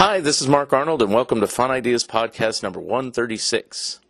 Hi, this is Mark Arnold, and welcome to Fun Ideas Podcast number 136.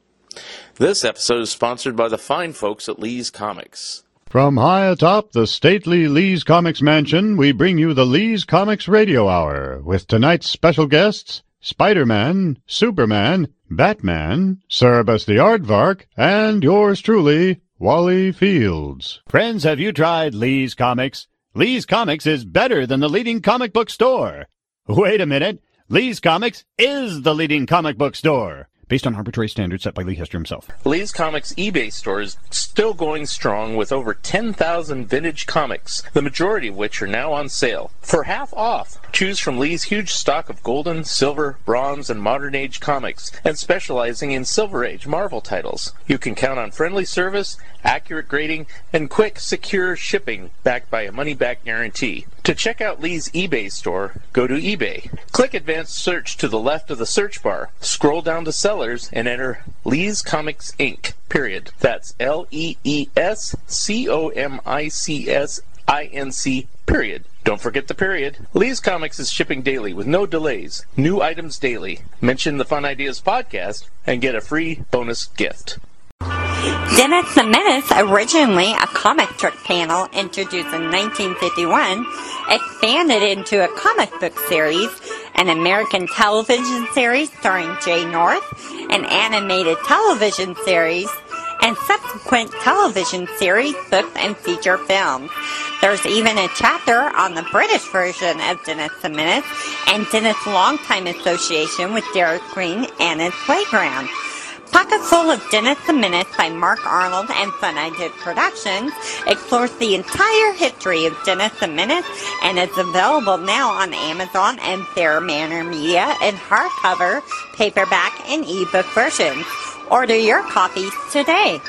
This episode is sponsored by the fine folks at Lee's Comics. From high atop the stately Lee's Comics Mansion, we bring you the Lee's Comics Radio Hour with tonight's special guests Spider Man, Superman, Batman, Cerebus the Aardvark, and yours truly, Wally Fields. Friends, have you tried Lee's Comics? Lee's Comics is better than the leading comic book store. Wait a minute. Lee's Comics is the leading comic book store. Based on arbitrary standards set by Lee Hester himself. Lee's Comics eBay store is still going strong with over 10,000 vintage comics, the majority of which are now on sale. For half off, choose from Lee's huge stock of golden, silver, bronze, and modern age comics, and specializing in Silver Age Marvel titles. You can count on friendly service, accurate grading, and quick, secure shipping backed by a money back guarantee. To check out Lee's eBay store, go to eBay. Click Advanced Search to the left of the search bar. Scroll down to Sellers and enter Lee's Comics Inc. Period. That's L E E S C O M I C S I N C. Period. Don't forget the period. Lee's Comics is shipping daily with no delays. New items daily. Mention the Fun Ideas podcast and get a free bonus gift. Dennis the Menace, originally a comic strip panel introduced in 1951, expanded into a comic book series, an American television series starring Jay North, an animated television series, and subsequent television series, books, and feature films. There's even a chapter on the British version of Dennis the Menace and Dennis' longtime association with Derek Green and his playground. Pocket Full of Dennis the Menace by Mark Arnold and Fun Ideas Productions explores the entire history of Dennis the Menace and is available now on Amazon and Bear Manor Media in hardcover, paperback, and ebook versions. Order your copies today.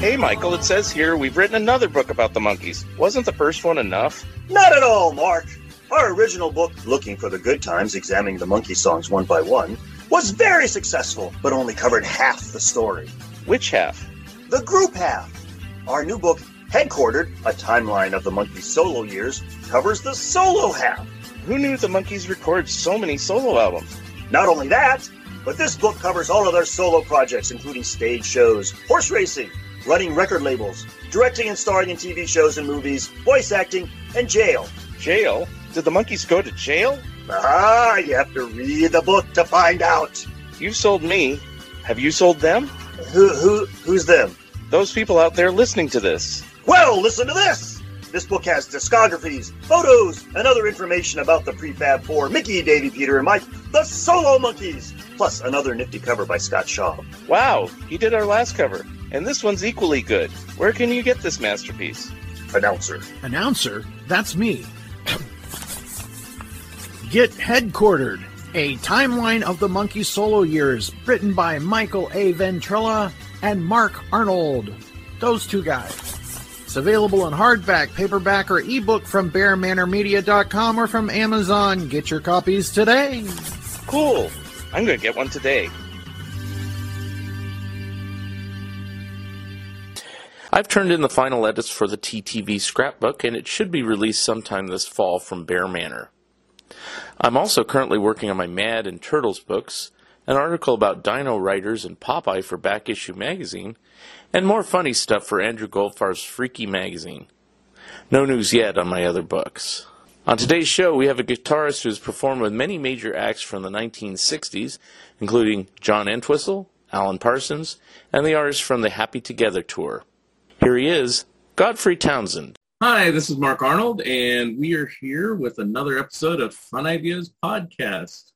Hey, Michael, it says here we've written another book about the Monkees. Wasn't the first one enough? Not at all, Mark. Our original book, Looking for the Good Times, examining the Monkee songs one by one, was very successful, but only covered half the story. Which half? The group half. Our new book, Headquartered, a timeline of the Monkee's solo years, covers the solo half. Who knew the Monkees record so many solo albums? Not only that, but this book covers all of their solo projects, including stage shows, horse racing, running record labels, directing and starring in TV shows and movies, voice acting, and jail. Jail? Did the Monkees go to jail? Ah, you have to read the book to find out. You sold me. Have you sold them? Who, who, who's them? Those people out there listening to this. Well, listen to this. This book has discographies, photos, and other information about the prefab four, Mickey, Davy, Peter, and Mike, the Solo Monkees, plus another nifty cover by Scott Shaw. Wow, he did our last cover. And this one's equally good. Where can you get this masterpiece? Announcer. Announcer, that's me. Get Headquartered, a timeline of the Monkee solo years, written by Michael A. Ventrella and Mark Arnold. Those two guys. It's available in hardback, paperback, or ebook from BearManorMedia.com or from Amazon. Get your copies today. Cool. I'm going to get one today. I've turned in the final edits for the TTV scrapbook, and it should be released sometime this fall from Bear Manor. I'm also currently working on my Mad and Turtles books, an article about dino writers and Popeye for Back Issue Magazine, and more funny stuff for Andrew Goldfarb's Freaky Magazine. No news yet on my other books. On today's show, we have a guitarist who has performed with many major acts from the 1960s, including John Entwistle, Alan Parsons, and the artists from the Happy Together tour. Here he is, Godfrey Townsend. Hi, this is Mark Arnold, and we are here with another episode of Fun Ideas Podcast.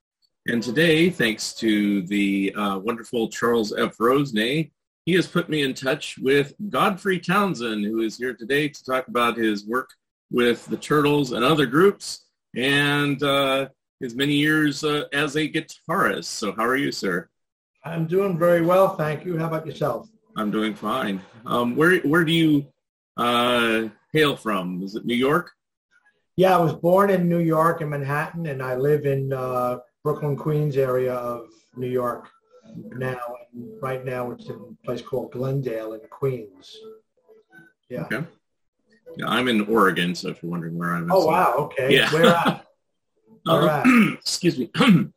And today, thanks to the uh, wonderful Charles F. Rosenay, he has put me in touch with Godfrey Townsend, who is here today to talk about his work with the Turtles and other groups and uh, his many years uh, as a guitarist. So how are you, sir? I'm doing very well, thank you. How about yourself? I'm doing fine. Um, where where do you uh, hail from? Is it New York? Yeah, I was born in New York in Manhattan, and I live in uh, Brooklyn, Queens area of New York now. And right now, it's in a place called Glendale in Queens. Yeah. Okay. Yeah, I'm in Oregon, so if you're wondering where I'm at. Oh so- wow. Okay. Yeah. Where at? Where Uh, at? excuse me.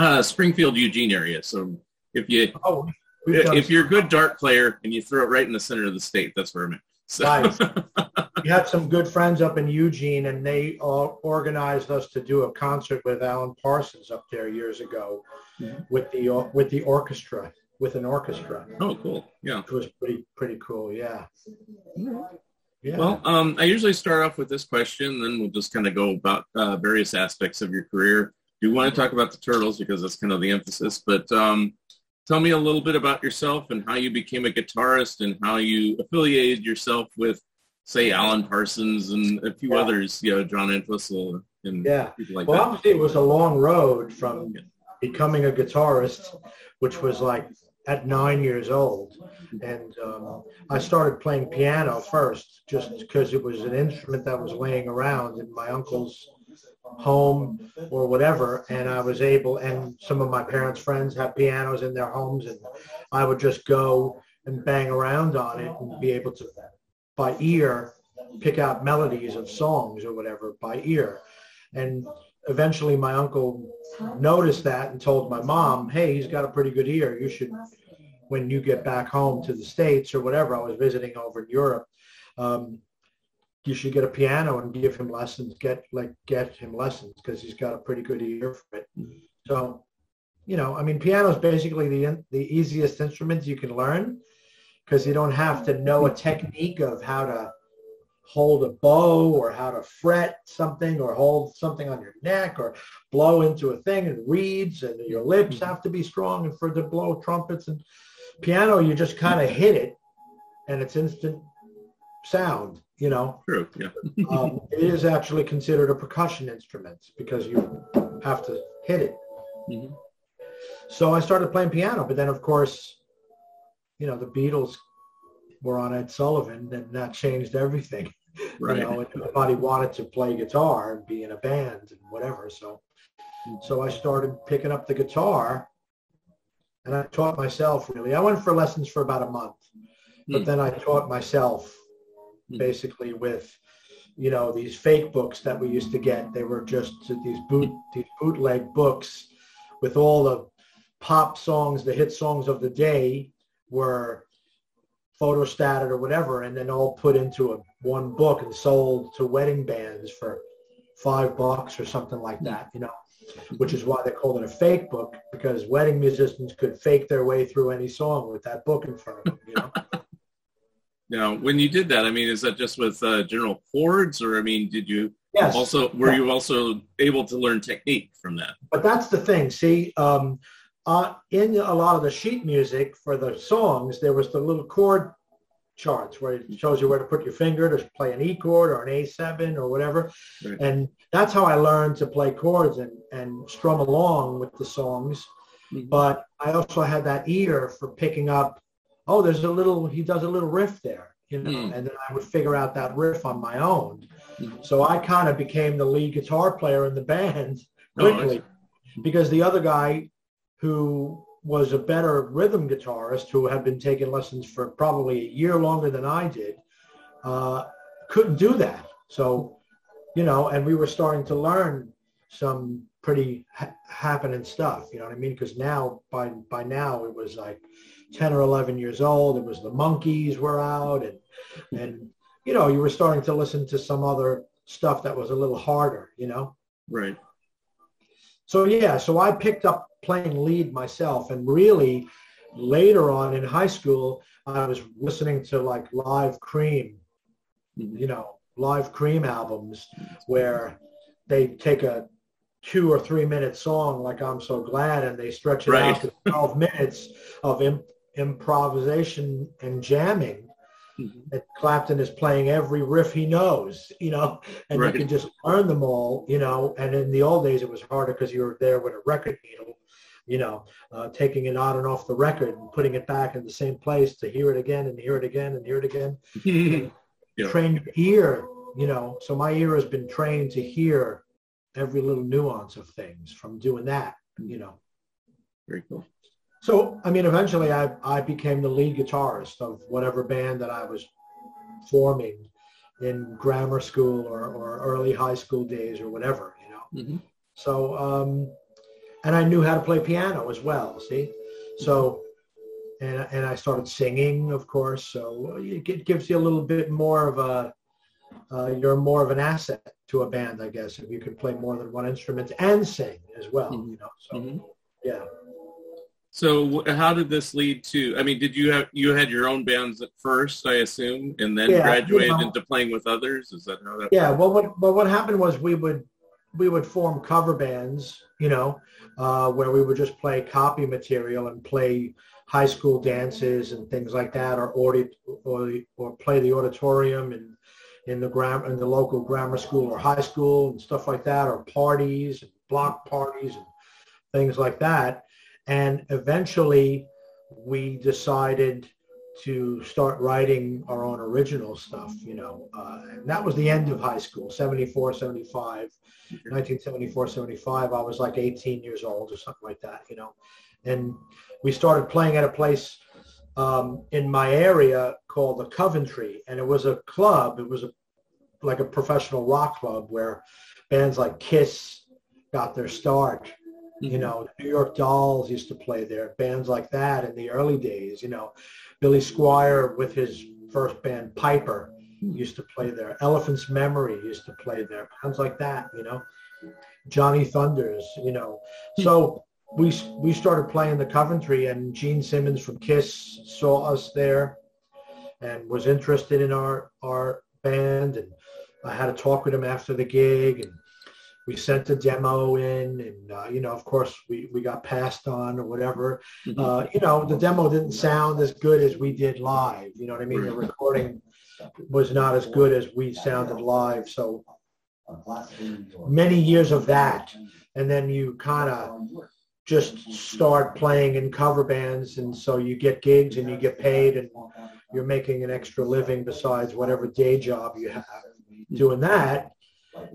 uh, Springfield, Eugene area. So if you Oh, if you're a good dart player and you throw it right in the center of the state, that's where I'm at. So, Nice. we had some good friends up in Eugene, and they all organized us to do a concert with Alan Parsons up there years ago, Mhm. with the with the orchestra, with an orchestra. oh, cool. Yeah. It was pretty pretty cool. Yeah. Yeah. Well, um, I usually start off with this question, then we'll just kind of go about uh, various aspects of your career. Do you want to talk about the Turtles because that's kind of the emphasis, but um, tell me a little bit about yourself and how you became a guitarist and how you affiliated yourself with, say, Alan Parsons and a few Yeah. others, you know, John Entwistle and yeah. people like Well, that. obviously, it was a long road from becoming a guitarist, which was like at nine years old. And um, I started playing piano first, just because it was an instrument that was laying around in my uncle's home or whatever. And I was able, and some of my parents' friends had pianos in their homes, and I would just go and bang around on it and be able to, by ear, pick out melodies of songs or whatever by ear. And eventually my uncle noticed that and told my mom, hey, he's got a pretty good ear. You should, when you get back home to the States or whatever, I was visiting over in Europe, um, you should get a piano and give him lessons, get like get him lessons because he's got a pretty good ear for it. Mm-hmm. So, you know, I mean, piano is basically the the easiest instrument you can learn because you don't have to know a technique of how to hold a bow or how to fret something or hold something on your neck or blow into a thing and reeds and your mm-hmm. lips have to be strong and for to blow trumpets and piano you just kind of hit it and it's instant sound you know True, yeah. um, it is actually considered a percussion instrument because you have to hit it Mhm. so i started playing piano but then of course you know the beatles were on ed sullivan and that changed everything Right. you know, and everybody wanted to play guitar and be in a band and whatever. So, so I started picking up the guitar, and I taught myself. Really, I went for lessons for about a month, but Hmm. then I taught myself, Hmm. basically with, you know, these fake books that we used to get. They were just these boot these bootleg books with all the pop songs, the hit songs of the day were photostated or whatever, and then all put into a one book and sold to wedding bands for five bucks or something like that, you know, which is why they called it a fake book because wedding musicians could fake their way through any song with that book in front of them, you know. Now, when you did that, I mean, is that just with uh, general chords, or I mean, did you yes. also were Yeah. you also able to learn technique from that? But that's the thing. See, um, uh, in a lot of the sheet music for the songs, there was the little chord charts where it shows you where to put your finger to play an E chord or an A7 or whatever. Right. And that's how I learned to play chords and, and strum along with the songs. Mhm. But I also had that ear for picking up, oh, there's a little, he does a little riff there, you know, Mm. and then I would figure out that riff on my own. Mhm. So I kind of became the lead guitar player in the band Oh, quickly because the other guy who was a better rhythm guitarist who had been taking lessons for probably a year longer than I did uh, couldn't do that. So, you know, and we were starting to learn some pretty ha- happening stuff. You know what I mean? Because now, by by now, it was like ten or eleven years old. It was the Monkees were out, and and you know, you were starting to listen to some other stuff that was a little harder. You know. Right. So yeah, so I picked up playing lead myself, and really later on in high school, I was listening to like live Cream, Mhm. you know, live Cream albums where they take a two or three minute song like I'm So Glad and they stretch it Right. out to 12 minutes of im- improvisation and jamming. Mhm. And Clapton is playing every riff he knows, you know, and Right. you can just learn them all, you know. And in the old days, it was harder because you were there with a record needle, you know, uh, taking it on and off the record and putting it back in the same place to hear it again and hear it again and hear it again. Yeah. Train ear, you know. So my ear has been trained to hear every little nuance of things from doing that, you know. Very cool. So, I mean, eventually I, I became the lead guitarist of whatever band that I was forming in grammar school or, or early high school days or whatever, you know. Mhm. So, um, and I knew how to play piano as well, see? So, and, and I started singing, of course. So it gives you a little bit more of a, uh, you're more of an asset to a band, I guess, if you can play more than one instrument and sing as well, Mhm. you know. So, Mhm. yeah. So how did this lead to? I mean, did you have you had your own bands at first, I assume, and then Yeah, graduated you know. into playing with others? Is that how that? Yeah, well, what well, what happened was we would we would form cover bands, you know, uh, where we would just play copy material and play high school dances and things like that, or audit or or play the auditorium and in the gram in the local grammar school or high school and stuff like that, or parties block parties and things like that. And eventually, we decided to start writing our own original stuff, you know. Uh, and that was the end of high school, 74, 75. 1974, 75, I was like 18 years old or something like that, you know. And we started playing at a place um, in my area called the Coventry. And it was a club. It was a, like a professional rock club where bands like Kiss got their start. You mm-hmm. know, New York Dolls used to play there, bands like that in the early days, you know. Billy Squier with his first band Piper hmm. used to play there. Elephant's Memory used to play there. Bands like that, you know. Johnny Thunders, you know. Hmm. So we we started playing the Coventry, and Gene Simmons from Kiss saw us there, and was interested in our our band, and I had a talk with him after the gig, and we sent a demo in, and uh, you know, of course, we we got passed on or whatever. Mhm. Uh, you know, the demo didn't sound as good as we did live. You know what I mean? The recording was not as good as we sounded live. So many years of that, and then you kind of just start playing in cover bands, and so you get gigs and you get paid, and you're making an extra living besides whatever day job you have doing that.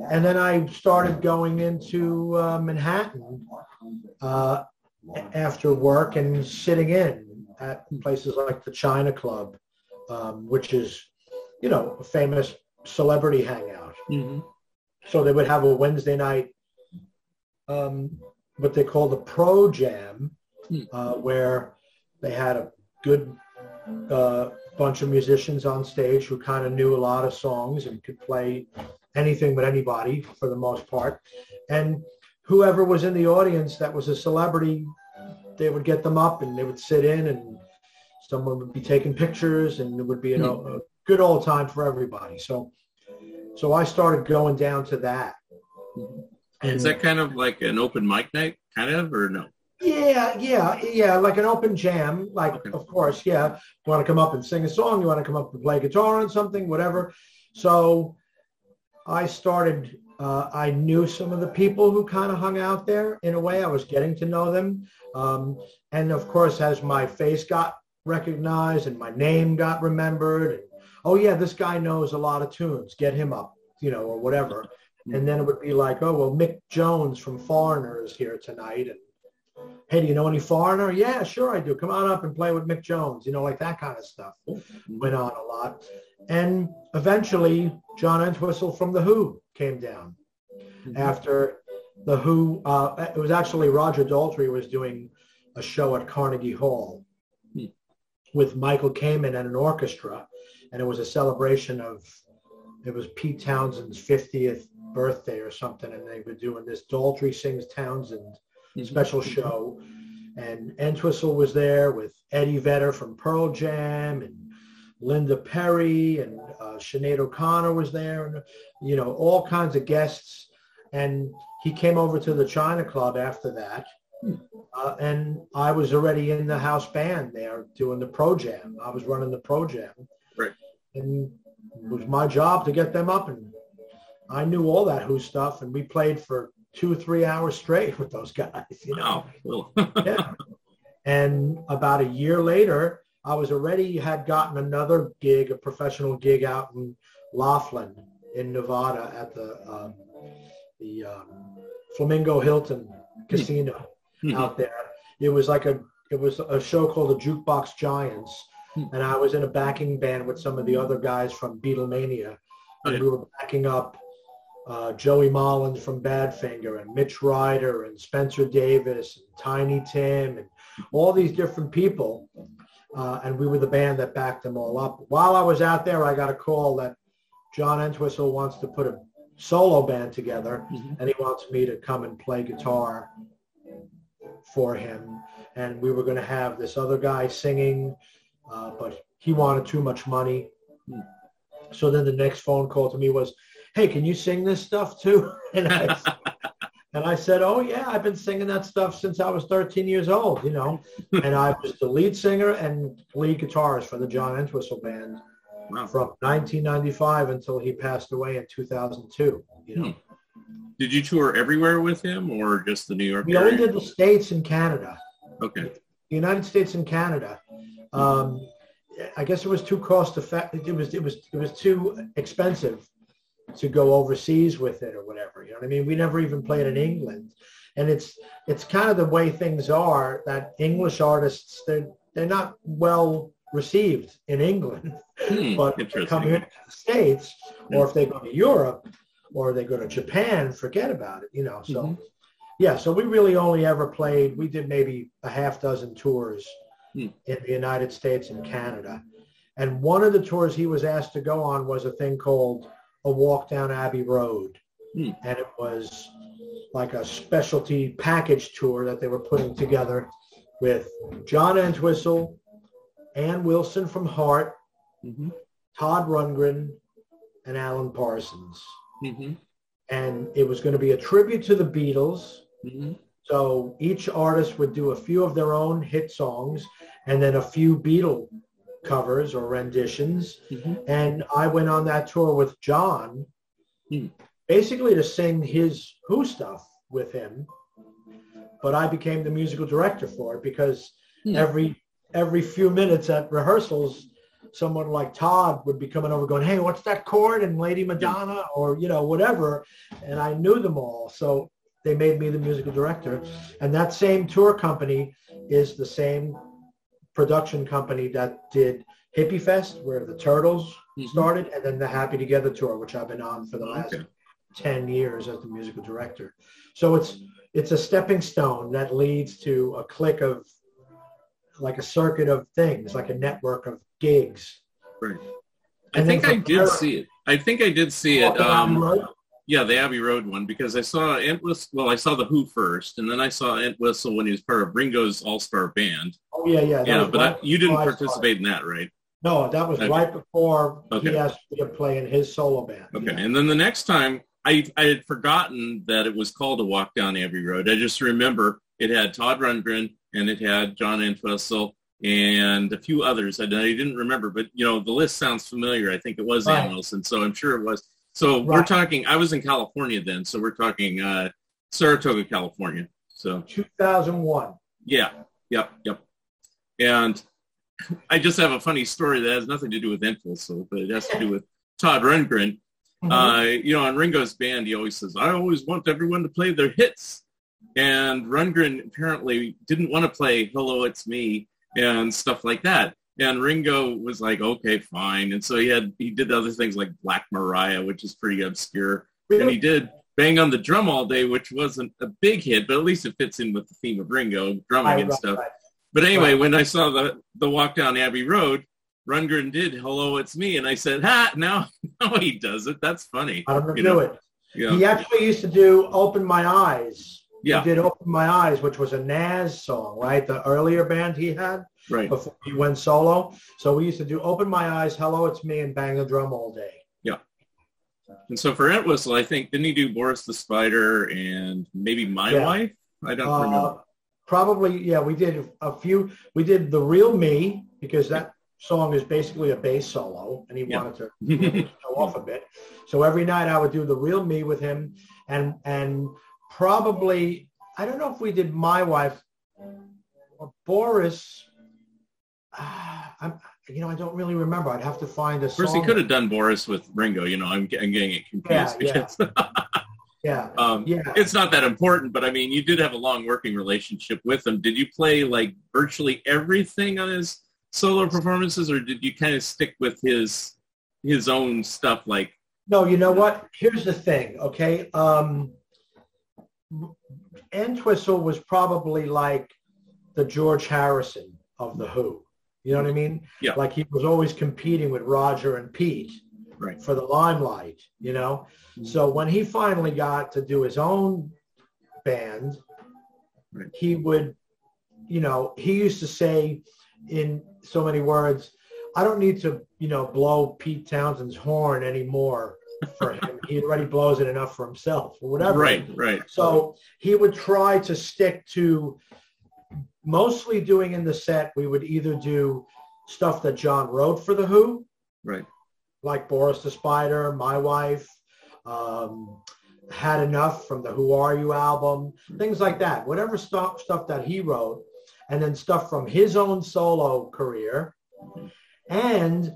And then I started going into uh, Manhattan uh, after work and sitting in at places like the China Club, um, which is, you know, a famous celebrity hangout. Mhm. So they would have a Wednesday night, um, what they call the Pro Jam, Hmm. uh, where they had a good uh, bunch of musicians on stage who kind of knew a lot of songs and could play anything but anybody for the most part. And whoever was in the audience that was a celebrity, they would get them up and they would sit in and someone would be taking pictures and it would be an, a good old time for everybody. So, so I started going down to that. And Is that kind of like an open mic night, kind of, or no? yeah, yeah, yeah, like an open jam. Like, Okay. of course, yeah. You want to come up and sing a song? You want to come up and play guitar on something? Whatever. So, I started. Uh, I knew some of the people who kind of hung out there. In a way, I was getting to know them. Um, and of course, as my face got recognized and my name got remembered, and oh yeah, this guy knows a lot of tunes. Get him up, you know, or whatever. And then it would be like, oh well, Mick Jones from Foreigner is here tonight, and hey, do you know any foreigner? Yeah, sure I do. Come on up and play with Mick Jones. You know, like that kind of stuff went on a lot. And eventually, John Entwistle from The Who came down after the Who. Uh, it was actually Roger Daltrey was doing a show at Carnegie Hall Hmm. with Michael Kamen and an orchestra, and it was a celebration of. It was Pete Townshend's 50th birthday or something, and they were doing this Daltrey sings Townshend. Special show. And Entwistle was there with Eddie Vedder from Pearl Jam and Linda Perry and uh, Sinead O'Connor was there, and you know all kinds of guests. And he came over to the China Club after that, uh, and I was already in the house band there doing the pro jam. I was running the pro jam, Right. and it was my job to get them up. And I knew all that Who stuff, and we played for two, or three hours straight with those guys. You know, Wow. Cool. yeah. And about a year later, I was already had gotten another gig, a professional gig out in Laughlin in Nevada at the um, the um, Flamingo Hilton Casino Mhm. out there. It was like a it was a show called the Jukebox Giants, Hmm. and I was in a backing band with some of the other guys from Beatlemania, and we were backing up uh, Joey Molland from Badfinger and Mitch Ryder and Spencer Davis and Tiny Tim and all these different people. Uh, and we were the band that backed them all up. While I was out there, I got a call that John Entwistle wants to put a solo band together Mhm. and he wants me to come and play guitar for him. And we were going to have this other guy singing, uh, but he wanted too much money. Hmm. So then the next phone call to me was, hey, can you sing this stuff too? And I, and I said, oh, yeah, I've been singing that stuff since I was 13 years old, you know. and I was the lead singer and lead guitarist for the John Entwistle Band Wow. from 1995 until he passed away in 2002. You know, Did you tour everywhere with him or just the New York we only did the States and Canada. Okay. the United States and Canada. Um, I guess it was too cost effective. It was it was it was too expensive to go overseas with it or whatever. You know what I mean? We never even played in England, and it's it's kind of the way things are that English artists they're they're not well received in England, Hmm, but they interesting. come here to the States, or if they go to Europe, or they go to Japan, forget about it. You know, so. Mhm. Yeah, so we really only ever played, we did maybe a half dozen tours Hmm. in the United States and Canada. And one of the tours he was asked to go on was a thing called A Walk Down Abbey Road. Hmm. And it was like a specialty package tour that they were putting together with John Entwistle, Ann Wilson from Heart, Mhm. Todd Rundgren, and Alan Parsons. Mhm. And it was going to be a tribute to the Beatles. Mhm. So each artist would do a few of their own hit songs and then a few Beatle covers or renditions. Mhm. And I went on that tour with John, Hmm. basically to sing his Who stuff with him. But I became the musical director for it because Hmm. every every few minutes at rehearsals, someone like Todd would be coming over going, "Hey, what's that chord?" and Lady Madonna or you know whatever, and I knew them all, so they made me the musical director. And that same tour company is the same production company that did Hippie Fest, where the Turtles Mhm. started, and then the Happy Together tour, which I've been on for the last Okay. 10 years as the musical director. So it's it's a stepping stone that leads to a click of like a circuit of things, like a network of gigs. Right. I And think I did see it. I think I did see it. Um. Yeah, the Abbey Road one because I saw Entwistle. Well, I saw the Who first, and then I saw Entwistle when he was part of Ringo's All Star Band. Oh yeah, yeah. Yeah, but right I, you didn't before I started. participate in that, right? No, that was Okay. right before Okay. he asked me to play in his solo band. Okay, Yeah. and then the next time, I I had forgotten that it was called a walk down Abbey Road. I just remember it had Todd Rundgren and it had John Entwistle and a few others. I, I didn't remember, but you know the list sounds familiar. I think it was Ann Right. Wilson, so I'm sure it was. So we're talking. I was in California then, so we're talking uh, Saratoga, California. So 2001. yeah, yep, yep. And I just have a funny story that has nothing to do with Entwistle, but it has to do with Todd Rundgren. Mm-hmm. Uh, you know, on Ringo's band, he always says, I always want everyone to play their hits. And Rundgren apparently didn't want to play Hello, It's Me and stuff like that. And Ringo was like, okay, fine. And so he had, he did other things like Black Maria, which is pretty obscure. And he did, Bang on the Drum All Day, which wasn't a big hit, but at least it fits in with the theme of Ringo, drumming Right, and stuff. right. But anyway, Right. when I saw the, the walk down Abbey Road, Rundgren did "Hello, it's me," and I said, "Ha!" Now, now he does it. That's funny. I don't you do know? it. Yeah. He actually used to do "Open My Eyes." Yeah. He did "Open My Eyes," which was a Nazz song, right? The earlier band he had Right. before he went solo. So we used to do "Open My Eyes," "Hello, It's Me," and "Bang the Drum All Day." Yeah. And so for Entwistle, I think didn't he do Boris the Spider and maybe My Yeah. Wife? I don't Uh, remember. probably, yeah. We did a few. We did "The Real Me" because that song is basically a bass solo, and he Yeah. wanted to you know, show off a bit. So every night I would do "The Real Me" with him, and and probably I don't know if we did "My Wife" or Boris. I'm, you know, I don't really remember. I'd have to find a Of course, he could have done Boris with Ringo. You know, I'm, I'm getting it confused Yeah, yeah. Yeah, um, yeah. it's not that important. But I mean, you did have a long working relationship with him. Did you play like virtually everything on his solo performances, or did you kind of stick with his his own stuff? Like, No, you know what? Here's the thing, okay? Um, Entwistle was probably like the George Harrison of the Who. You know what I mean? Yeah. Like he was always competing with Roger and Pete right? for the limelight, you know? Mm-hmm. So when he finally got to do his own band, Right. he would, you know, he used to say in so many words, I don't need to, you know, blow Pete Townshend's horn anymore for him. he already blows it enough for himself or whatever. Right, right. So he would try to stick to mostly doing in the set, we would either do stuff that John wrote for The Who, Right. like Boris the Spider, My Wife, um, Had Enough from the Who Are You album, things like that. Whatever stuff stuff that he wrote, and then stuff from his own solo career, and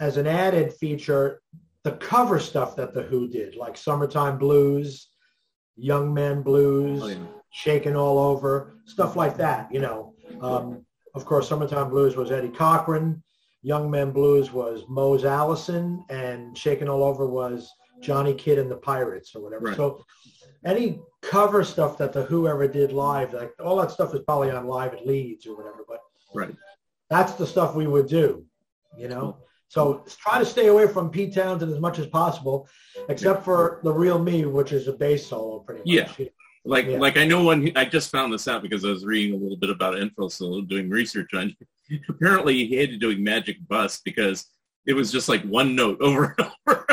as an added feature, the cover stuff that the Who did, like Summertime Blues, Young Man Blues, Oh, yeah. Shaking All Over, stuff like that. You know, um, of course, Summertime Blues was Eddie Cochran. Young Men Blues was Mose Allison, and Shaking All Over was Johnny Kidd and the Pirates or whatever. Right. So any cover stuff that the Who ever did live, like all that stuff is probably on live at Leeds or whatever. But Right. that's the stuff we would do, you know. So try to stay away from Pete Townshend as much as possible, except for the real me, which is a bass solo, pretty much. Yeah. Like, Yeah. like I know when I just found this out because I was reading a little bit about Entwistle, doing research on. Apparently, he hated doing Magic Bus because it was just like one note over and over.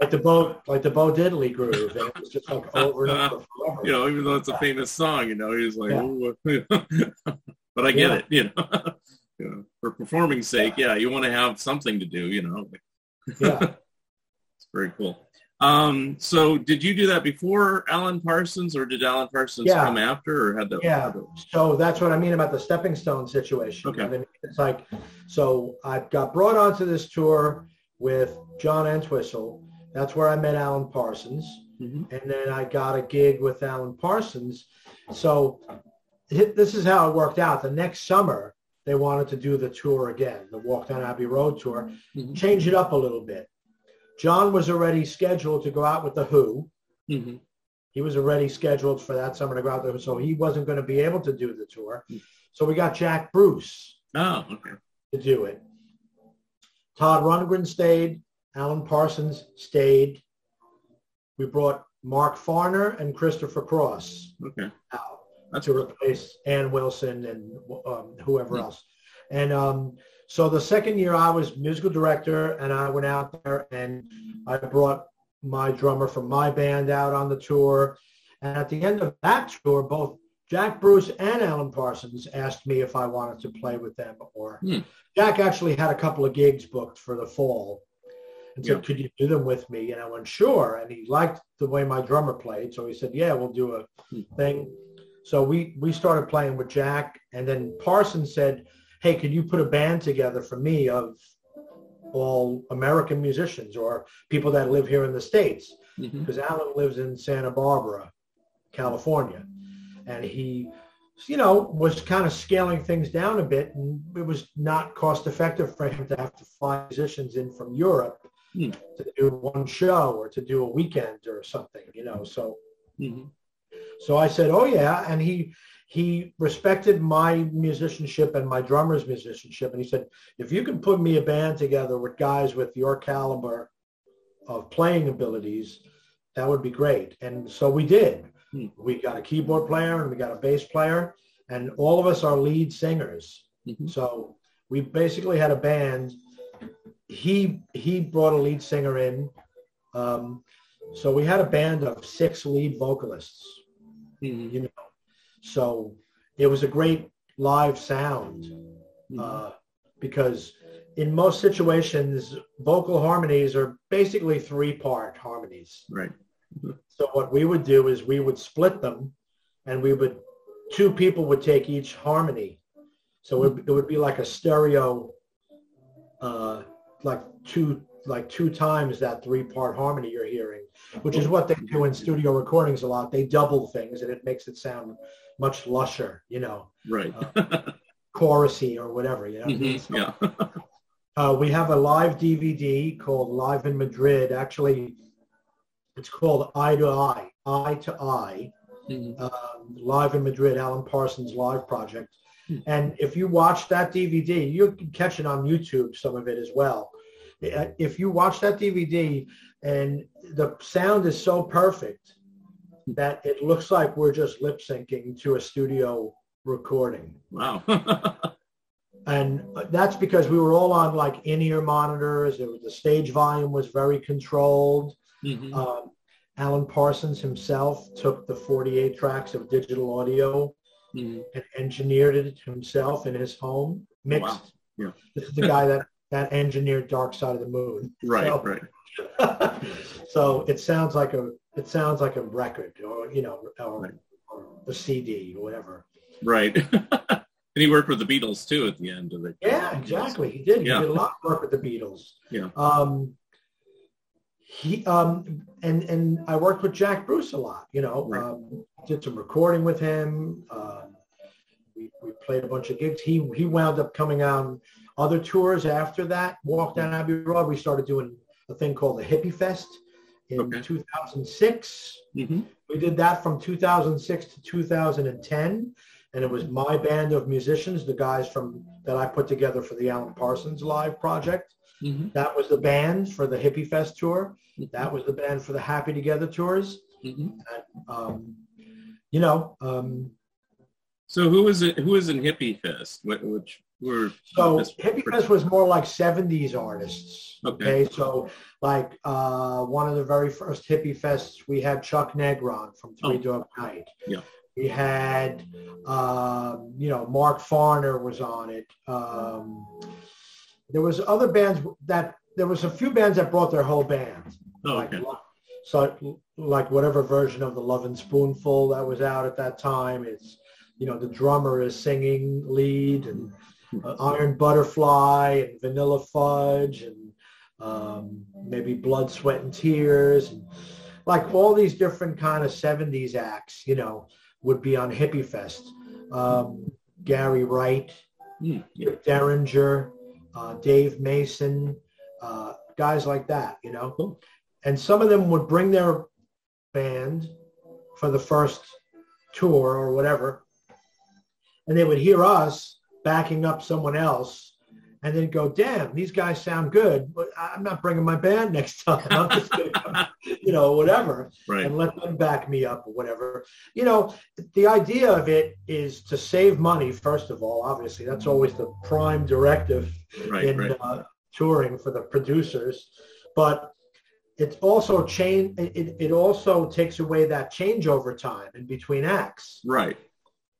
like the Bo, like the Bo Diddley groove, and it was just like over and over forever. you know, even though it's a famous song, you know, he was like, Yeah. But I get Yeah. it, you know. you know, for performing sake, yeah, you want to have something to do, you know. Yeah. it's very cool. Um, so did you do that before Alan Parsons or did Alan Parsons Yeah. come after or had the Yeah. So that's what I mean about the stepping stone situation. Okay. I mean, it's like, so I got brought onto this tour with John Entwistle. That's where I met Alan Parsons. Mhm. And then I got a gig with Alan Parsons. So this is how it worked out. The next summer, they wanted to do the tour again, the Walk Down Abbey Road tour, Mhm. change it up a little bit. John was already scheduled to go out with The Who. Mhm. He was already scheduled for that summer to go out there, so he wasn't going to be able to do the tour. So we got Jack Bruce Oh, okay. to do it. Todd Rundgren stayed. Alan Parsons stayed. We brought Mark Farner and Christopher Cross Okay. out That's to replace Ann Wilson and um, whoever else. And um, so the second year I was musical director and I went out there and I brought my drummer from my band out on the tour. And at the end of that tour, both Jack Bruce and Alan Parsons asked me if I wanted to play with them or Hmm. Jack actually had a couple of gigs booked for the fall and said, Yeah. could you do them with me? And I went, sure. And he liked the way my drummer played. So he said, yeah, we'll do a Hmm. thing. So we, we started playing with Jack. And then Parsons said, hey, could you put a band together for me of all American musicians or people that live here in the States? Mhm. Because Alan lives in Santa Barbara, California. And he, you know, was kind of scaling things down a bit. And it was not cost effective for him to have to fly musicians in from Europe Hmm. to do one show or to do a weekend or something, you know. So Mhm. so I said, "Oh yeah," and he he respected my musicianship and my drummer's musicianship, and he said, "If you can put me a band together with guys with your caliber of playing abilities, that would be great." And so we did. Hmm. We got a keyboard player and we got a bass player, and all of us are lead singers. Mhm. So we basically had a band. He he brought a lead singer in. Um, so we had a band of six lead vocalists Mhm. you know. So it was a great live sound Mhm. uh, because in most situations, vocal harmonies are basically three-part harmonies. Right. So what we would do is we would split them, and we would two people would take each harmony. So it, it would be like a stereo, uh, like two like two times that three-part harmony you're hearing, which is what they do in studio recordings a lot. They double things, and it makes it sound much lusher, you know, Right. chorusy or whatever. You know. mean? Mhm. Yeah. Uh, we have a live DVD called Live in Madrid. Actually, it's called Eye to Eye, Eye to Eye, Mhm. um, Live in Madrid, Alan Parsons live project. Hmm. And if you watch that DVD, you can catch it on YouTube, some of it as well. Uh, If you watch that DVD and the sound is so perfect that it looks like we're just lip syncing to a studio recording. Wow. And that's because we were all on like in-ear monitors. It was, the stage volume was very controlled. Mhm. Um, Alan Parsons himself took the 48 tracks of digital audio Mhm. and engineered it himself in his home, mixed. Wow. Yeah. This is the guy that, that engineered Dark Side of the Moon. Right. So- Right. so it sounds like a it sounds like a record or you know or, Right. or a CD or whatever. Right. and he worked with the Beatles too at the end of it. Yeah, exactly. He did. He did a lot of work with the Beatles. Yeah. Um, he um, and and I worked with Jack Bruce a lot. You know, Right. um, did some recording with him. Um, we, we played a bunch of gigs. He he wound up coming on other tours after that. Walk down Abbey Road. We started doing a thing called the Hippie Fest in Okay. 2006. hmm We did that from 2006 to 2010, and it was my band of musicians, the guys from that I put together for the Alan Parsons Live project. hmm That was the band for the Hippie Fest tour. That was the band for the Happy Together tours. hmm Um, you know, um, So who is it? Who is in Hippie Fest? Which were so Hippie Fest was more like 70s artists. Okay. so like uh, one of the very first Hippie Fests, we had Chuck Negron from Three Oh. Dog Night. Yeah. We had, um, you know, Mark Farner was on it. Um, there was other bands that there was a few bands that brought their whole band. Oh, like, okay. so like whatever version of the Lovin' Spoonful that was out at that time. It's you know the drummer is singing lead and uh, Iron Butterfly and Vanilla Fudge and um, maybe Blood, Sweat and Tears and like all these different kind of 70s acts, you know, would be on Hippie Fest. Um, Gary Wright, yeah. Derringer, uh, Dave Mason, uh, guys like that, you know. Cool. And some of them would bring their band for the first tour or whatever, and they would hear us backing up someone else, and then go, "Damn, these guys sound good, but I'm not bringing my band next time. I'm just gonna, you know, whatever." Right. and let them back me up or whatever. You know, the idea of it is to save money, first of all, obviously. That's always the prime directive Right. in Right. uh, touring for the producers. But it also change it, it also takes away that changeover time in between acts. Right.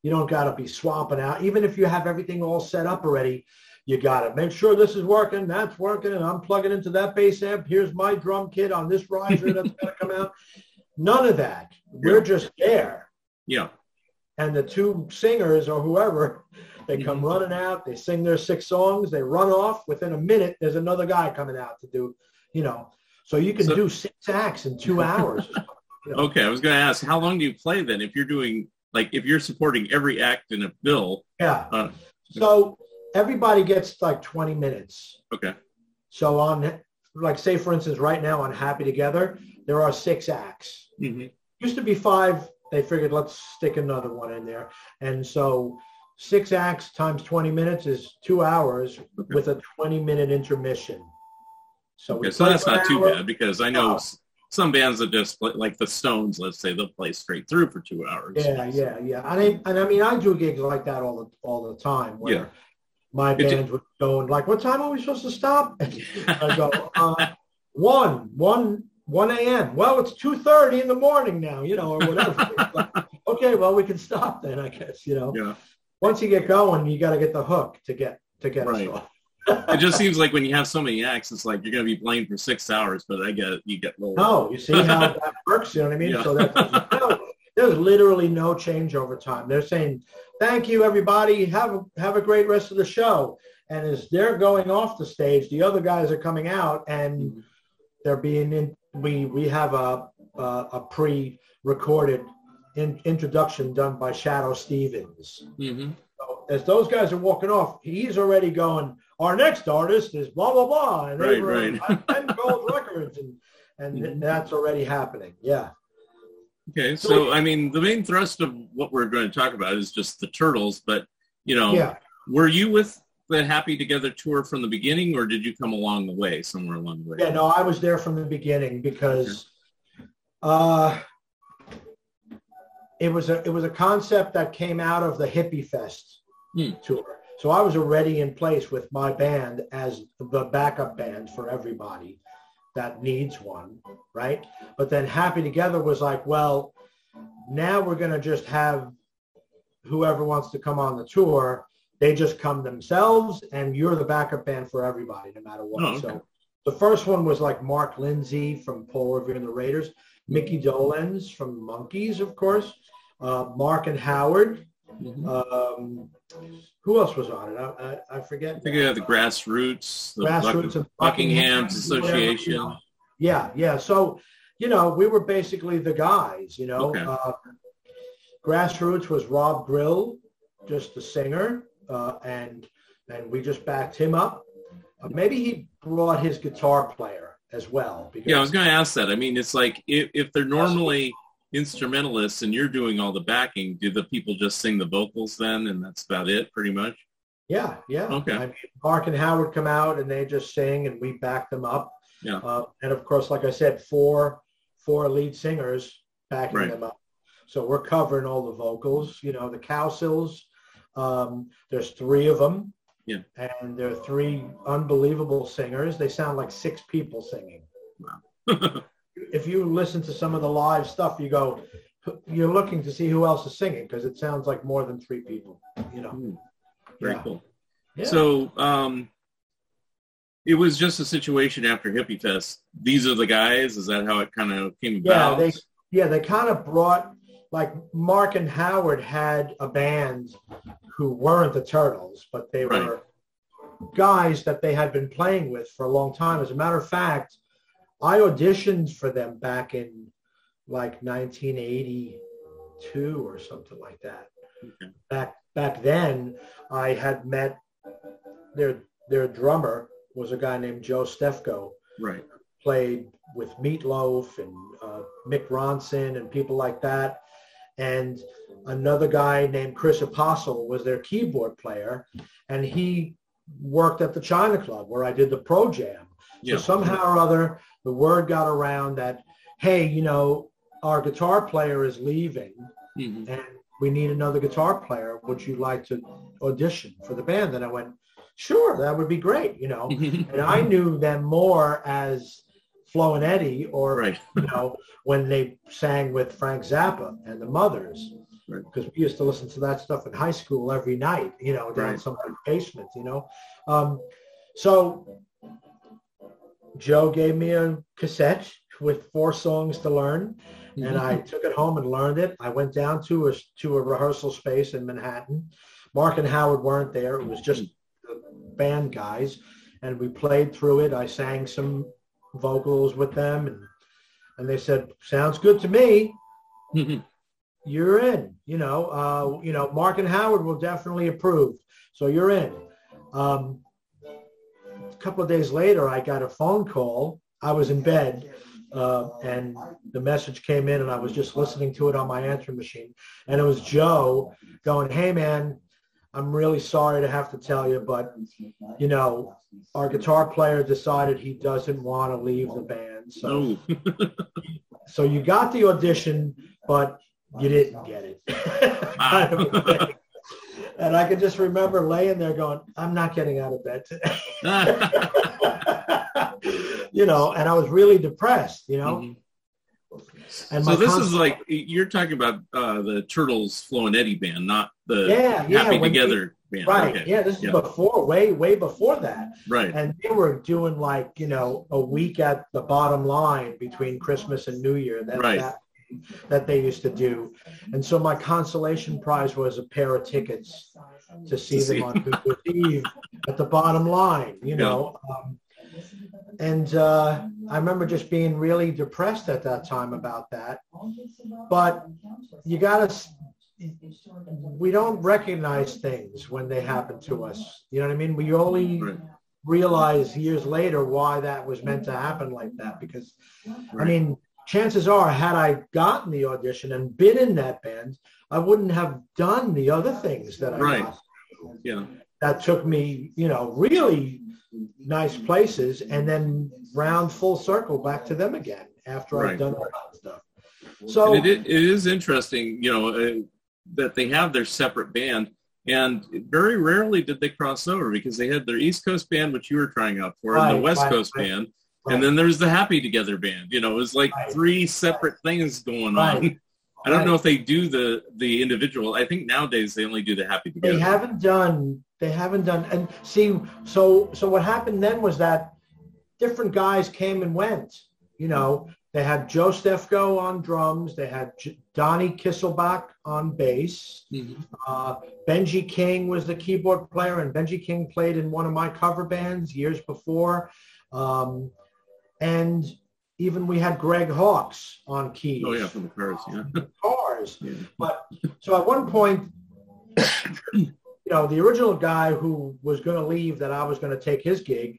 You don't got to be swapping out. Even if you have everything all set up already, you got to make sure this is working, that's working, and I'm plugging into that bass amp. Here's my drum kit on this riser that's going to come out. None of that. We're just there. Yeah. And the two singers or whoever, they come Mhm. running out, they sing their six songs, they run off. Within a minute, there's another guy coming out to do, you know. So you can So- do six acts in two hours. Okay. I was going to ask, how long do you play then? If you're doing like if you're supporting every act in a bill. Yeah. Uh, So everybody gets like 20 minutes. okay. So on like say for instance, right now on Happy Together, there are six acts. Mhm. Used to be five. They figured let's stick another one in there, and so six acts times 20 minutes is two hours with a 20 minute intermission. So, Okay, so that's not too bad because I know No. Some bands that just play, like the Stones, let's say they'll play straight through for two hours. Yeah, yeah, yeah. And I, and I mean, I do gigs like that all the all the time where Yeah. my It ju- band would go and like, what time are we supposed to stop? I go, uh, one, one, one a.m. Well, it's two thirty in the morning now, you know, or whatever. Like, okay, well, we can stop then, I guess, you know. Yeah. Once you get going, you got to get the hook to get to get Right. us off. It just seems like when you have so many acts, it's like you're going to be playing for six hours, but I get it. You get lower. No, you see how that works. You know what I mean? Yeah. So that's no, there's literally no changeover time. They're saying, "Thank you, everybody. Have a, have a great rest of the show." And as they're going off the stage, the other guys are coming out, and they're being in. We we have a a, a pre-recorded in, introduction done by Shadoe Stevens. hmm So as those guys are walking off, he's already going. Our next artist is blah blah blah, and they Right, were right. ten gold records, and and Mhm. that's already happening. Yeah. Okay, so I mean, the main thrust of what we're going to talk about is just the Turtles, but you know, Yeah. were you with the Happy Together tour from the beginning, or did you come along the way, somewhere along the way? Yeah, no, I was there from the beginning because uh, it was a it was a concept that came out of the Hippie Fest Hmm. tour. So I was already in place with my band as the backup band for everybody that needs one, right? But then Happy Together was like, well, now we're going to just have whoever wants to come on the tour, they just come themselves and you're the backup band for everybody no matter what. Oh, okay. So the first one was like Mark Lindsay from Paul Revere and the Raiders, Mickey Dolenz from the Monkees, of course, uh, Mark and Howard. Mhm. Um, who else was on it? I, I, I forget. I think you have the Grassroots, the Grassroots Buck- and Buckinghams Association. you know. Yeah, yeah. So, you know, we were basically the guys, you know. Okay. Uh, Grassroots was Rob Grill, just the singer, uh, and and we just backed him up. Uh, maybe he brought his guitar player as well. Because, Yeah, I was going to ask that. I mean, it's like if, if they're normally instrumentalists and you're doing all the backing, do the people just sing the vocals then, and that's about it, pretty much? Yeah, yeah. Okay. I mean, Mark and Howard come out and they just sing, and we back them up. Yeah. Uh, and of course, like I said, four four lead singers backing Right. them up. So we're covering all the vocals. You know, the Cowsills. Um, there's three of them. Yeah. And they're three unbelievable singers. They sound like six people singing. If you listen to some of the live stuff, you go, you're looking to see who else is singing because it sounds like more than three people. You know. Hmm, Very Yeah. cool. Yeah. So um, it was just a situation after Hippie Fest. These are the guys. Is that how it kind of came about? Yeah, they yeah they kind of brought like Mark and Howard had a band who weren't the Turtles, but they Right. were guys that they had been playing with for a long time. As a matter of fact, I auditioned for them back in like 1982 or something like that. Okay. Back back then, I had met their their drummer was a guy named Joe Stefko right. played with Meatloaf and uh, Mick Ronson and people like that. And another guy named Chris Apostle was their keyboard player, and he worked at the China Club where I did the Pro Jam. Yeah. So somehow or other, the word got around that, hey, you know, our guitar player is leaving, Mhm. and we need another guitar player. Would you like to audition for the band? And I went, sure, that would be great, you know. and I knew them more as Flo and Eddie, or Right. you know, when they sang with Frank Zappa and the Mothers, Right. because we used to listen to that stuff in high school every night, you know, down Right. somebody's basement, you know. Um, so Joe gave me a cassette with four songs to learn, and I took it home and learned it. I went down to a to a rehearsal space in Manhattan. Mark and Howard weren't there; it was just the band guys, and we played through it. I sang some vocals with them, and and they said, "Sounds good to me." You're in. You know, uh, you know, Mark and Howard will definitely approve. So you're in. Um, couple of days later, I got a phone call. I was in bed, uh, and the message came in, and I was just listening to it on my answering machine, and it was Joe going, "Hey, man." I'm really sorry to have to tell you, but you know, our guitar player decided he doesn't want to leave the band. So, so you got the audition, but you didn't get it. kind of. And I can just remember laying there going, I'm not getting out of bed today. you know, and I was really depressed, you know. Mhm. And so this is like you're talking about uh, the Turtles Flo and Eddie band, not the Yeah, yeah, Happy they- Together band. right. Okay. Yeah, this is Yeah. before, way, way before that. Right. And they were doing like, you know, a week at the bottom line between Christmas and New Year. That, Right. that, that they used to do. And so my consolation prize was a pair of tickets to see To them on New Year's Eve at the bottom line, you know. Um, and uh, I remember just being really depressed at that time about that. But you got to, we don't recognize things when they happen to us. You know what I mean? We only Right. realize years later why that was meant to happen like that. Because, I mean, chances are, had I gotten the audition and been in that band, I wouldn't have done the other things that I Right. got Yeah. that took me, you know, really nice places and then round full circle back to them again after Right. I've done all that stuff. So it, it is interesting, you know, uh, that they have their separate band. And very rarely did they cross over because they had their East Coast band, which you were trying out for, and the West right, Coast right, band. Right. And then there was the Happy Together band. You know, it was like Right. three separate things going Right. on. I don't know if they do the the individual. I think nowadays they only do the Happy Together. they haven't done they haven't done and see so so what happened then was that different guys came and went you know they had joe stefko on drums they had J- donnie kisselbach on bass Mhm. uh, benji king was the keyboard player and benji king played in one of my cover bands years before um, and even we had greg hawkes on keys Oh yeah, from the Cars. Yeah. cars Yeah. but so at one point, you know, the original guy who was going to leave that I was going to take his gig,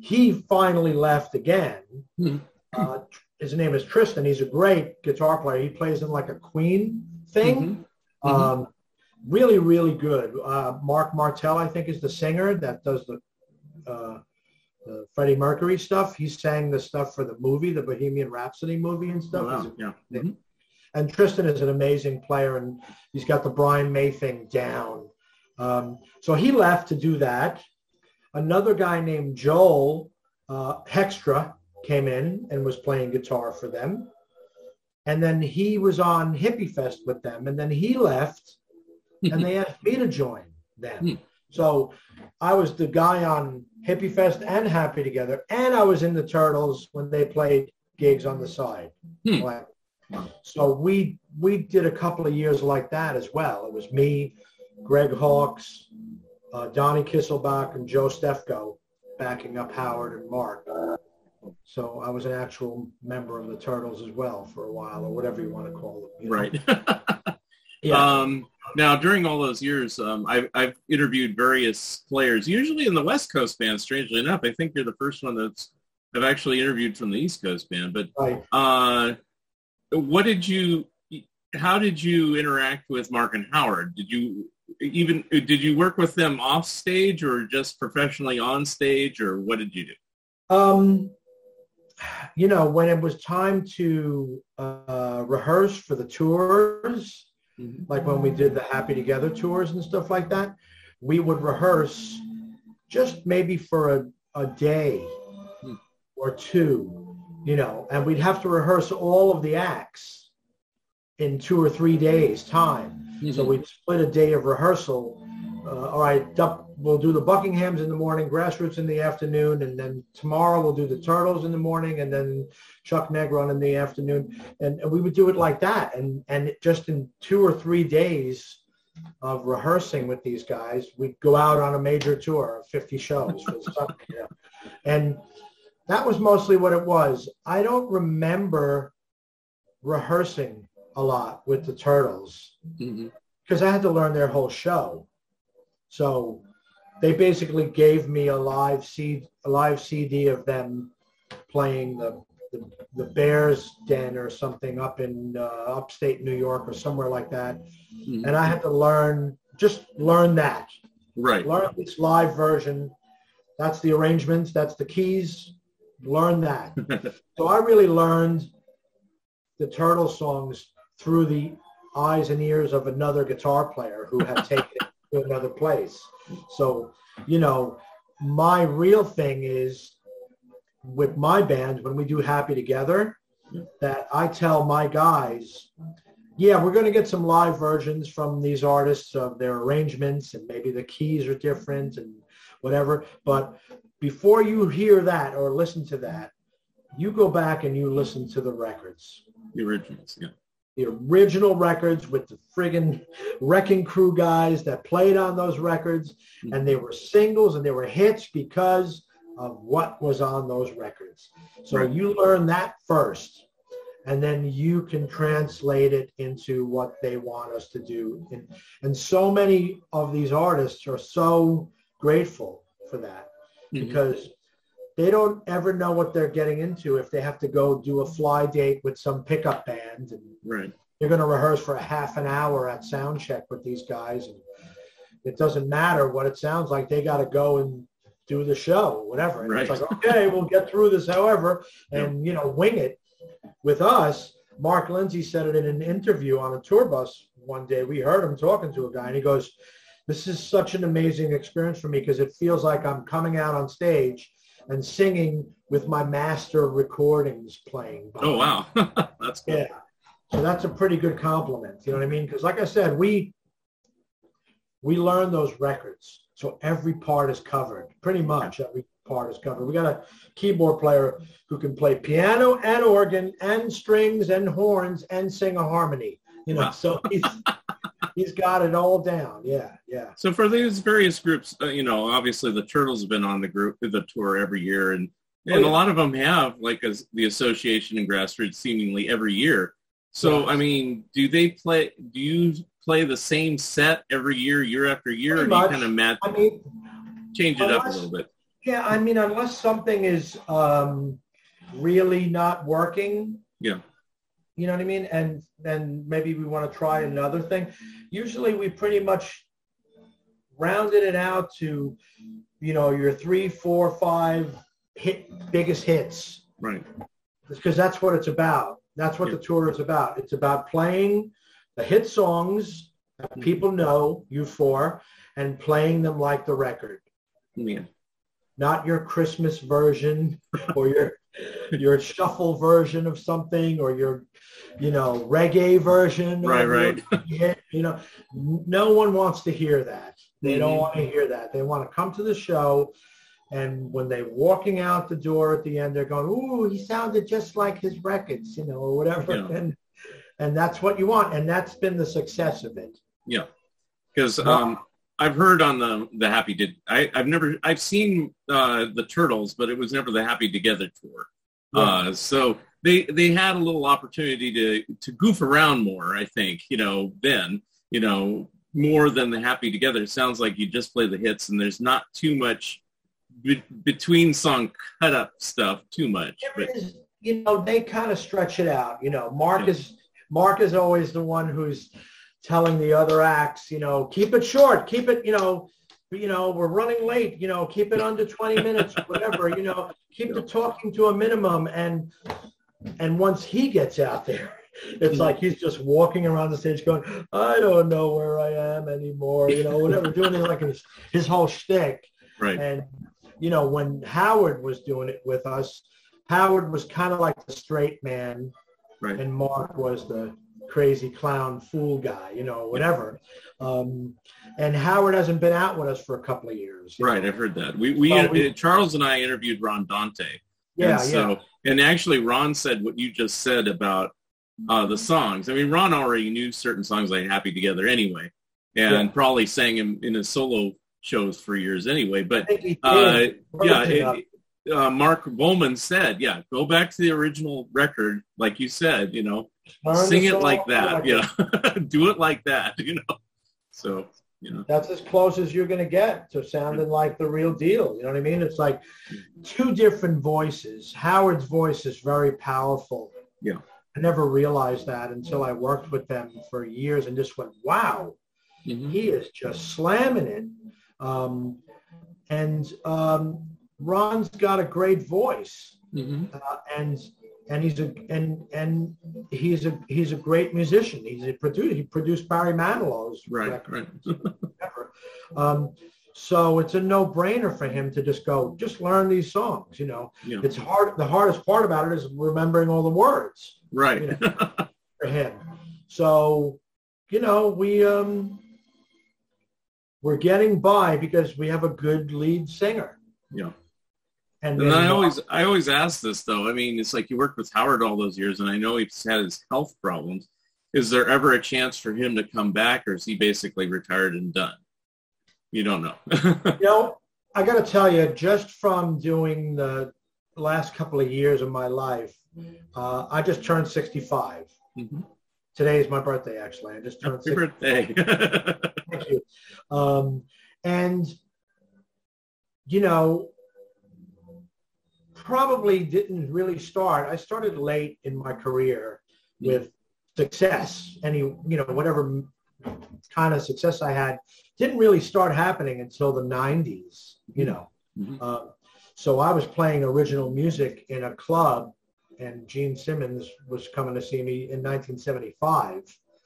he finally left again. Hmm. Uh, his name is Tristan. He's a great guitar player. He plays in like a Queen thing. Mhm. Um, really, really good. Uh, Marc Martel, I think, is the singer that does the, uh, the Freddie Mercury stuff. He sang the stuff for the movie, the Bohemian Rhapsody movie and Oh, stuff. wow. He's a Yeah. Mhm. and Tristan is an amazing player, and he's got the Brian May thing down. Um, so he left to do that. Another guy named Joel uh, Hoekstra came in and was playing guitar for them. And then he was on Hippie Fest with them, and then he left, and they asked me to join them. Hmm. So I was the guy on Hippie Fest and Happy Together, and I was in the Turtles when they played gigs on the side. Hmm. Like, so we we did a couple of years like that as well. It was me, Greg Hawkes, uh, Donnie Kisselbach, and Joe Stefko backing up Howard and Mark. So I was an actual member of the Turtles as well for a while, or whatever you want to call them. you know? Right. Yeah. Um, now, during all those years, um, I've, I've interviewed various players, usually in the West Coast band. Strangely enough, I think you're the first one that's I've actually interviewed from the East Coast band. But right. uh, what did you? How did you interact with Mark and Howard? Did you even did you work with them off stage or just professionally on stage, or what did you do? Um, you know, when it was time to uh, rehearse for the tours, like when we did the Happy Together tours and stuff like that, we would rehearse just maybe for a, a day Hmm. or two, you know, and we'd have to rehearse all of the acts in two or three days time. So we'd split a day of rehearsal. Uh, all right, we'll do the Buckinghams in the morning, Grassroots in the afternoon, and then tomorrow we'll do the Turtles in the morning, and then Chuck Negron in the afternoon, and, and we would do it like that, and and just in two or three days of rehearsing with these guys, we'd go out on a major tour of 50 shows for summer, you know. and that was mostly what it was. I don't remember rehearsing a lot with the Turtles Mhm. because I had to learn their whole show. So they basically gave me a live CD, a live CD of them playing the the, the Bears Den or something up in uh, upstate New York or somewhere like that, Mhm. and I had to learn just learn that Right. learn this live version. That's the arrangements. That's the keys. Learn that. so I really learned the Turtle songs through the eyes and ears of another guitar player who had taken it to another place. So, you know, my real thing is with my band when we do Happy Together that I tell my guys, yeah, we're going to get some live versions from these artists of their arrangements and maybe the keys are different and whatever. But before you hear that or listen to that, you go back and you listen to the records The originals. Yeah. The original records with the friggin' Wrecking Crew guys that played on those records, and they were singles and they were hits because of what was on those records. So Right. you learn that first, and then you can translate it into what they want us to do. And, and so many of these artists are so grateful for that Mhm. because they don't ever know what they're getting into if they have to go do a fly date with some pickup band. And Right. they're going to rehearse for a half an hour at sound check with these guys. And it doesn't matter what it sounds like they got to go and do the show or whatever. And it's like okay we'll get through this however and you know wing it. With us mark lindsay said it in an interview on a tour bus one day. We heard him talking to a guy and he goes this is such an amazing experience for me because it feels like i'm coming out on stage and singing with my master recordings playing Oh wow. That's cool. yeah. So that's a pretty good compliment. You know what I mean? Because like I said, we we learn those records. So every part is covered. Pretty much every part is covered. We got a keyboard player who can play piano and organ and strings and horns and sing a harmony. You know, Wow. so he's he's got it all down. Yeah, yeah. So for these various groups, uh, you know, obviously the Turtles have been on the group, the tour every year, and Oh, and yeah. a lot of them have like as the association and grassroots seemingly every year. So Yes. I mean, do they play? Do you play the same set every year, year after year, Pretty or do you kind of match, I mean, change it up a little bit? yeah, I mean, unless something is um, really not working, Yeah. You know what I mean? And then maybe we want to try another thing. Usually we pretty much rounded it out to, you know, your three, four, five hit biggest hits. Right. Because that's what it's about. That's what Yeah. the tour is about. It's about playing the hit songs that Mm-hmm. people know you for and playing them like the record Yeah. Not your Christmas version or your your shuffle version of something or your you know reggae version. Right, right. you know, no one wants to hear that. They don't Mhm. want to hear that. They want to come to the show, and when they're walking out the door at the end, they're going, "Ooh, he sounded just like his records," you know, or whatever. Yeah. And and that's what you want, and that's been the success of it. Yeah, because um, I've heard on the the Happy did I I've never I've seen uh, the Turtles, but it was never the Happy Together tour. Uh, so they they had a little opportunity to to goof around more. I think you know then you know more than the Happy Together. It sounds like you just play the hits, and there's not too much be- between song cut up stuff. Too much, but is, you know, they kind of stretch it out. You know, Mark Yeah. is Mark is always the one who's telling the other acts, you know, keep it short, keep it, you know, you know, we're running late, you know, keep it under 20 minutes, whatever, you know, keep the talking to a minimum. And and once he gets out there, it's hmm. like he's just walking around the stage going, I don't know where I am anymore, you know, whatever, doing it like his, his whole shtick. right, And, you know, when Howard was doing it with us, Howard was kind of like the straight man right. and Mark was the crazy clown fool guy, you know, whatever. Um, and Howard hasn't been out with us for a couple of years. Right, know. I've heard that. We we, Well, we- Charles and I interviewed Ron Dante. Yeah, and so, And actually, Ron said what you just said about uh, the songs. I mean, Ron already knew certain songs like "Happy Together" anyway, and Yeah. probably sang him in his solo shows for years anyway. But uh, yeah, it uh, Mark Volman said, "Yeah, go back to the original record, like you said. You know, sing it like that. You do it like that. You know." So You know? That's as close as you're going to get to sounding like the real deal. You know what I mean? It's like two different voices. Howard's voice is very powerful. Yeah. I never realized that until I worked with them for years and just went, wow, Mhm. he is just slamming it. Um, and um, Ron's got a great voice, Mhm. uh, and and he's a and and he's a he's a great musician. He's a producer. He produced Barry Manilow's Right, record. right. Um, so it's a no-brainer for him to just go, just learn these songs. You know, Yeah. it's hard. The hardest part about it is remembering all the words Right. you for him. So, you know, we um, we're getting by because we have a good lead singer. yeah. And, And then I always, I always ask this though. I mean, it's like you worked with Howard all those years, and I know he's had his health problems. Is there ever a chance for him to come back, or is he basically retired and done? You don't know. you know, I got to tell you, just from doing the last couple of years of my life, uh, I just turned 65. Mhm. Today is my birthday, actually. I just turned Happy birthday. Thank you. Um, and, you know, probably didn't really start. I started late in my career with success. Any, you know, whatever kind of success I had didn't really start happening until the 90s, you know. Mhm. Um, so I was playing original music in a club and Gene Simmons was coming to see me in 1975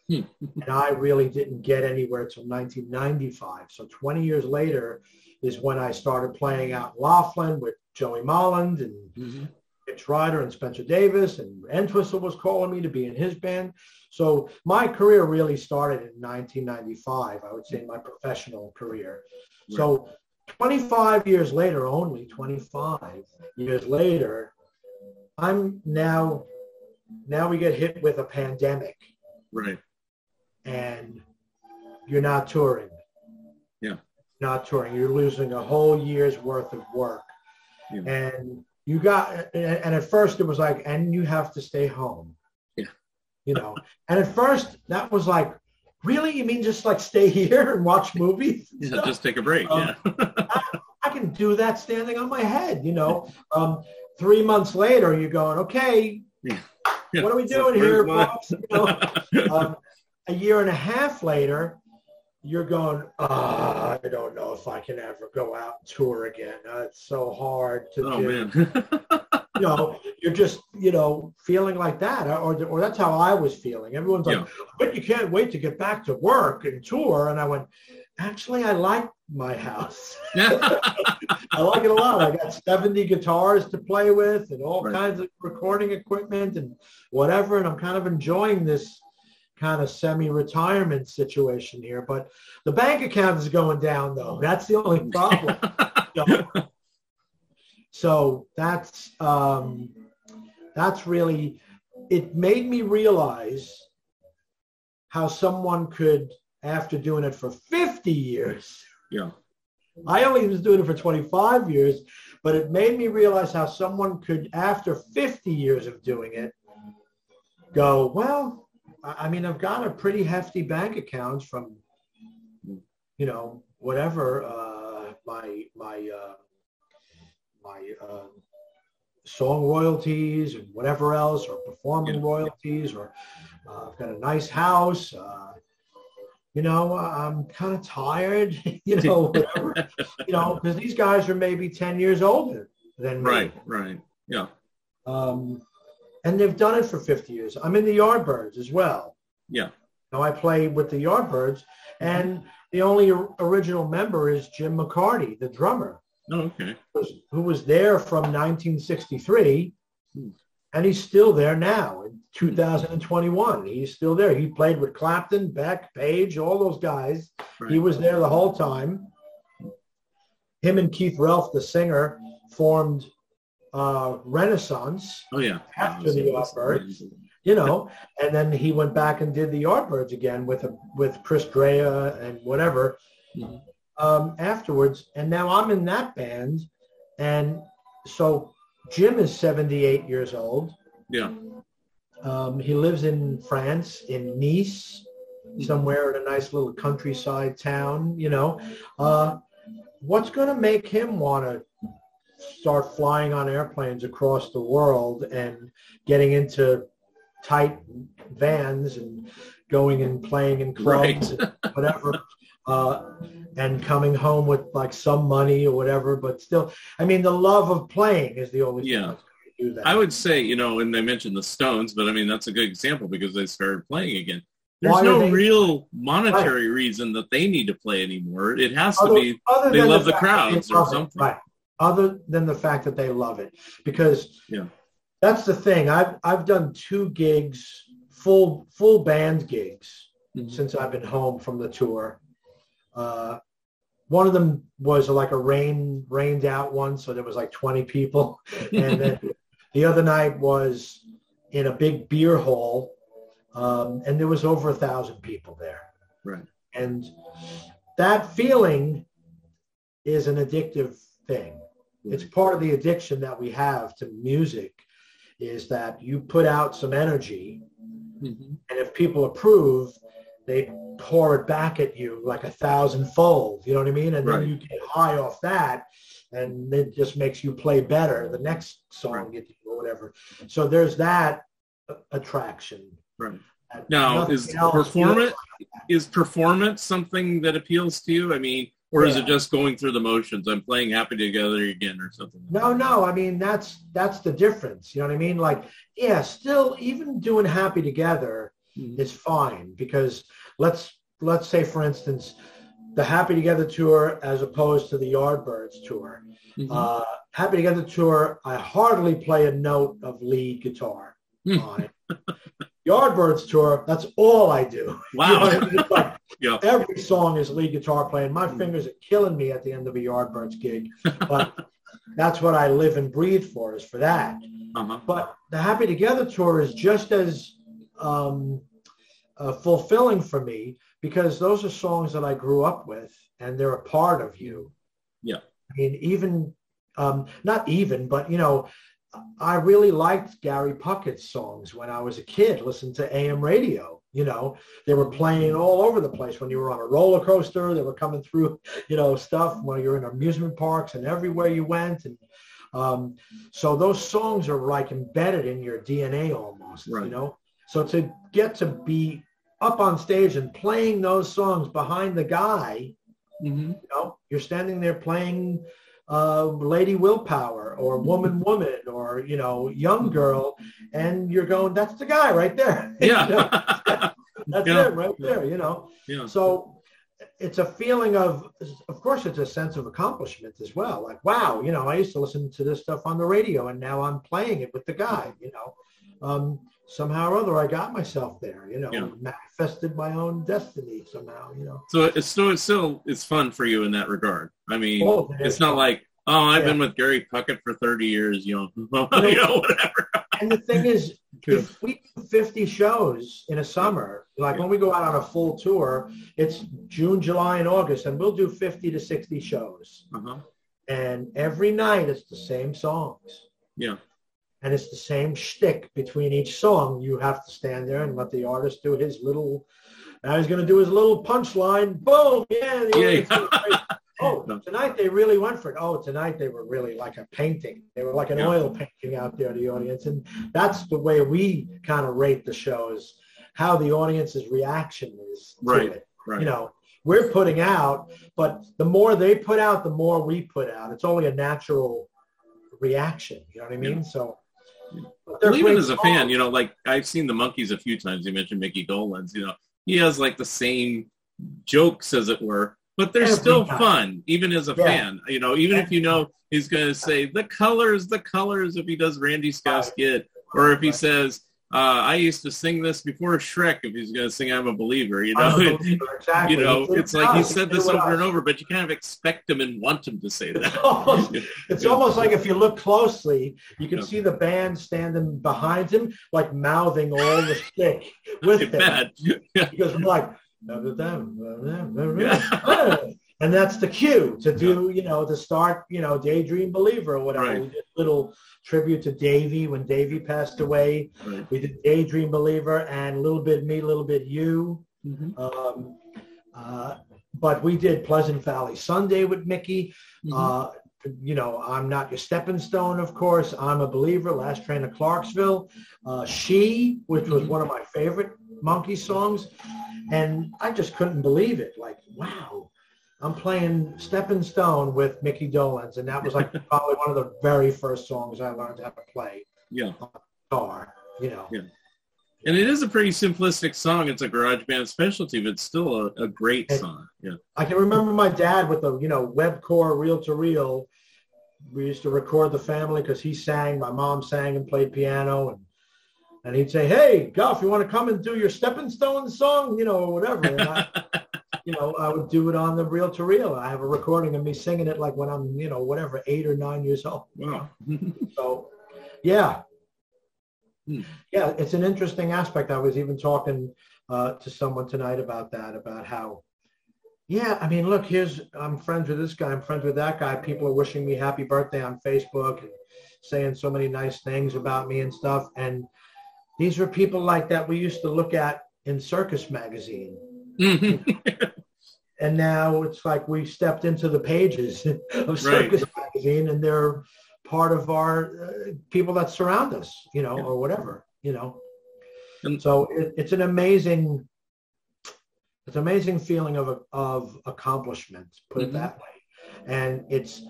and I really didn't get anywhere till 1995. So 20 years later is when I started playing out Laughlin with Joey Molland and Mhm. Mitch Ryder and Spencer Davis, and Entwistle was calling me to be in his band. So my career really started in 1995, I would say my professional career. So 25 years later, only 25 years later, I'm now, now we get hit with a pandemic Right. and you're not touring. Yeah. Not touring. You're losing a whole year's worth of work. Yeah. And you got, and at first it was like, and you have to stay home. Yeah. You know, and at first that was like, really? You mean just like stay here and watch movies? and Yeah, just take a break. Um, yeah. I can do that standing on my head, you know. Um, three months later, you're going, okay, what are we doing here, folks? You know, um, a year and a half later, you're going, ah, I don't know if I can ever go out and tour again. Uh, it's so hard to oh do. You know, you're just, you know, feeling like that, or, or that's how I was feeling. Everyone's like, Yeah. but you can't wait to get back to work and tour. And I went, actually, I like my house. I like it a lot. I got 70 guitars to play with and all Right. kinds of recording equipment and whatever. And I'm kind of enjoying this kind of semi-retirement situation here. But the bank account is going down, though. That's the only problem. Know? So that's um, that's really it made me realize how someone could, after doing it for 50 years, yeah. I only was doing it for 25 years, but it made me realize how someone could, after 50 years of doing it, go, well, I mean, I've got a pretty hefty bank account from, you know, whatever, uh, my, my, uh, my uh, song royalties and whatever else, or performing royalties, or uh, I've got a nice house. Uh, you know, I'm kind of tired, you know, whatever, you know, because these guys are maybe 10 years older than me. Right. Right. Yeah. Um, and they've done it for 50 years. I'm in the Yardbirds as well. Yeah. Now I play with the Yardbirds, and the only original member is Jim McCarty, the drummer, Oh, okay. who was there from 1963, Hmm. and he's still there now in 2021. He's still there. He played with Clapton, Beck, Page, all those guys. Right. He was there the whole time. Him and Keith Relf, the singer, formed uh, Renaissance oh yeah. after the Yardbirds. you know, and then he went back and did the Yardbirds again with a, with Chris Dreja and whatever Mhm. um, afterwards. And now I'm in that band, and so Jim is 78 years old. Yeah. Um, he lives in France, in Nice, somewhere in a nice little countryside town, you know. Uh, what's going to make him want to start flying on airplanes across the world and getting into tight vans and going and playing in clubs Right. and whatever uh, and coming home with like some money or whatever but still i mean the love of playing is the only thing Yeah. that's going to do that I would say, you know, and they mentioned the Stones, but I mean that's a good example because they started playing again. There's Why no they- real monetary reason that they need to play anymore. It has to be they love the fact that they crowds or something. right other than the fact that they love it because Yeah. that's the thing i've i've done two gigs full full band gigs Mhm. since i've been home from the tour uh one of them was like a rain rained out one so there was like 20 people and then the other night was in a big beer hall um, and there was over a thousand people there Right. and that feeling is an addictive thing. It's part of the addiction that we have to music is that you put out some energy Mhm. and if people approve, they pour it back at you like a thousand fold. You know what I mean? And Right. then you get high off that and it just makes you play better the next song Right. or whatever. So there's that attraction. Right. Now, is performance feels is performance something that appeals to you? I mean, or is it just going through the motions? I'm playing Happy Together again or something. No, no. I mean, that's that's the difference. You know what I mean? Like, yeah, still, even doing happy together Mhm. is fine because let's let's say, for instance, the Happy Together tour as opposed to the Yardbirds tour. Mhm. Uh, happy Together tour, I hardly play a note of lead guitar Hmm. on it. Yardbirds tour, that's all I do. You know Wow. I mean? Like yeah. every song is lead guitar playing. My Hmm. fingers are killing me at the end of a Yardbirds gig, but that's what I live and breathe for is for that. Uh-huh. But the Happy Together tour is just as um, uh, fulfilling for me because those are songs that I grew up with and they're a part of you. Yeah. I mean, even um, not even, but you know, I really liked Gary Puckett's songs when I was a kid. Listened to AM radio. You know, they were playing all over the place when you were on a roller coaster. They were coming through, you know, stuff when you're in amusement parks and everywhere you went. And um, so those songs are like embedded in your DNA almost. Right. You know, so to get to be up on stage and playing those songs behind the guy hmm you know, you're standing there playing uh, Lady Willpower or Woman Woman or, you know, Young Girl, and you're going, that's the guy right there. Yeah. that's Yeah. him right there, you know. yeah. So it's a feeling of, of course, it's a sense of accomplishment as well. Like, wow, you know, I used to listen to this stuff on the radio, and now I'm playing it with the guy. You know, um, somehow or other, I got myself there. You know, Yeah. manifested my own destiny somehow. You know, So it's still it's still it's fun for you in that regard. I mean, Oh, it it's not like oh I've Yeah. been with Gary Puckett for thirty years, you know, you know whatever. and the thing is, If we do 50 shows in a summer, like when we go out on a full tour, it's June, July, and August, and we'll do 50 to 60 shows. Uh-huh. And every night it's the same songs. Yeah. And it's the same shtick between each song. You have to stand there and let the artist do his little, now he's going to do his little punchline. Boom. Yeah. The Yeah. Oh, tonight they really went for it. Oh, tonight they were really like a painting. They were like an Yeah. oil painting out there, to the audience. And that's the way we kind of rate the shows, how the audience's reaction is to Right. it. Right. You know, we're putting out, but the more they put out, the more we put out. It's only a natural reaction. You know what I mean? Yeah. So well, even as a fan, you know, like I've seen the Monkees a few times. You mentioned Mickey Dolenz. You know, he has like the same jokes, as it were, but they're Every still time. fun, even as a Yeah. fan. You know, even if you know he's going to say the colors, the colors, if he does Randy Scouse Git, or if he Right. says, uh, "I used to sing this before Shrek," if he's going to sing "I'm a Believer," you know. Believer, exactly. You know, it's like he said this over and over, but you kind of expect him and want him to say It's that. almost, it's almost like if you look closely, you can Yeah. see the band standing behind him, like mouthing all the stick with I him. bet. Yeah. Because we're like, and that's the cue to do, you know, to start, you know, Daydream Believer or whatever. Right. We did a little tribute to Davy when Davy passed away. Right. We did Daydream Believer and a little bit me, a little bit you. Mhm. Um, uh, but we did Pleasant Valley Sunday with Mickey. Mhm. Uh, you know, I'm not your stepping stone, of course. I'm a believer. Last train to Clarksville. Uh, she, which was Mhm. one of my favorite Monkee songs, and I just couldn't believe it. Like, wow, I'm playing Stepping Stone with Mickey Dolenz, and that was like probably one of the very first songs I learned how to play yeah. guitar. You know, Yeah. And it is a pretty simplistic song. It's a garage band specialty, but it's still a, a great It- song. Yeah. I can remember my dad with the, you know, Webcor reel to reel. We used to record the family because he sang, my mom sang and played piano, and and he'd say, "Hey, Guff, you want to come and do your Stepping Stone song, you know, or whatever." You know, I would do it on the reel to reel. I have a recording of me singing it like when I'm, you know, whatever, eight or nine years old. wow. So, yeah, Hmm. yeah, it's an interesting aspect. I was even talking uh, to someone tonight about that, about how, yeah, I mean, look, here's I'm friends with this guy, I'm friends with that guy. People are wishing me happy birthday on Facebook and saying so many nice things about me and stuff. And these were people like that we used to look at in Circus Magazine. And now it's like we've stepped into the pages of Circus Magazine, and they're part of our uh, people that surround us, you know, Yeah. or whatever, you know. And- so it, it's an amazing, it's an amazing feeling of of accomplishment, put Mhm. it that way, and it's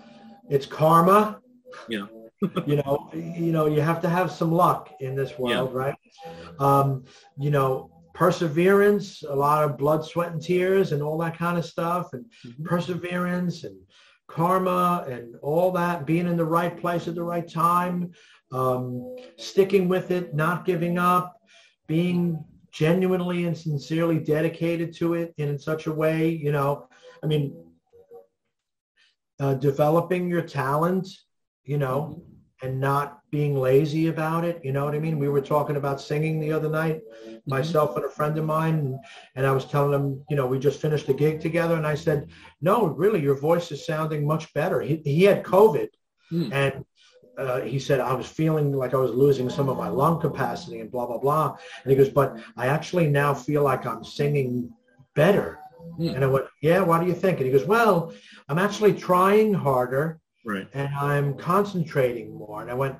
it's karma. Yeah. you know, you know, you have to have some luck in this world, right? Um, you know, perseverance, a lot of blood, sweat, and tears, and all that kind of stuff, and Mhm. perseverance and karma and all that, being in the right place at the right time, um, sticking with it, not giving up, being genuinely and sincerely dedicated to it and in such a way, you know, I mean, uh, developing your talent, you know, and not being lazy about it. You know what I mean? We were talking about singing the other night, myself and a friend of mine, and, and I was telling him, you know, we just finished a gig together, and I said, no, really, your voice is sounding much better. He, he had COVID, Hmm. and uh, he said, I was feeling like I was losing some of my lung capacity and blah, blah, blah. And he goes, but I actually now feel like I'm singing better. Hmm. And I went, yeah, what do you think? And he goes, well, I'm actually trying harder Right. and I'm concentrating more. And I went,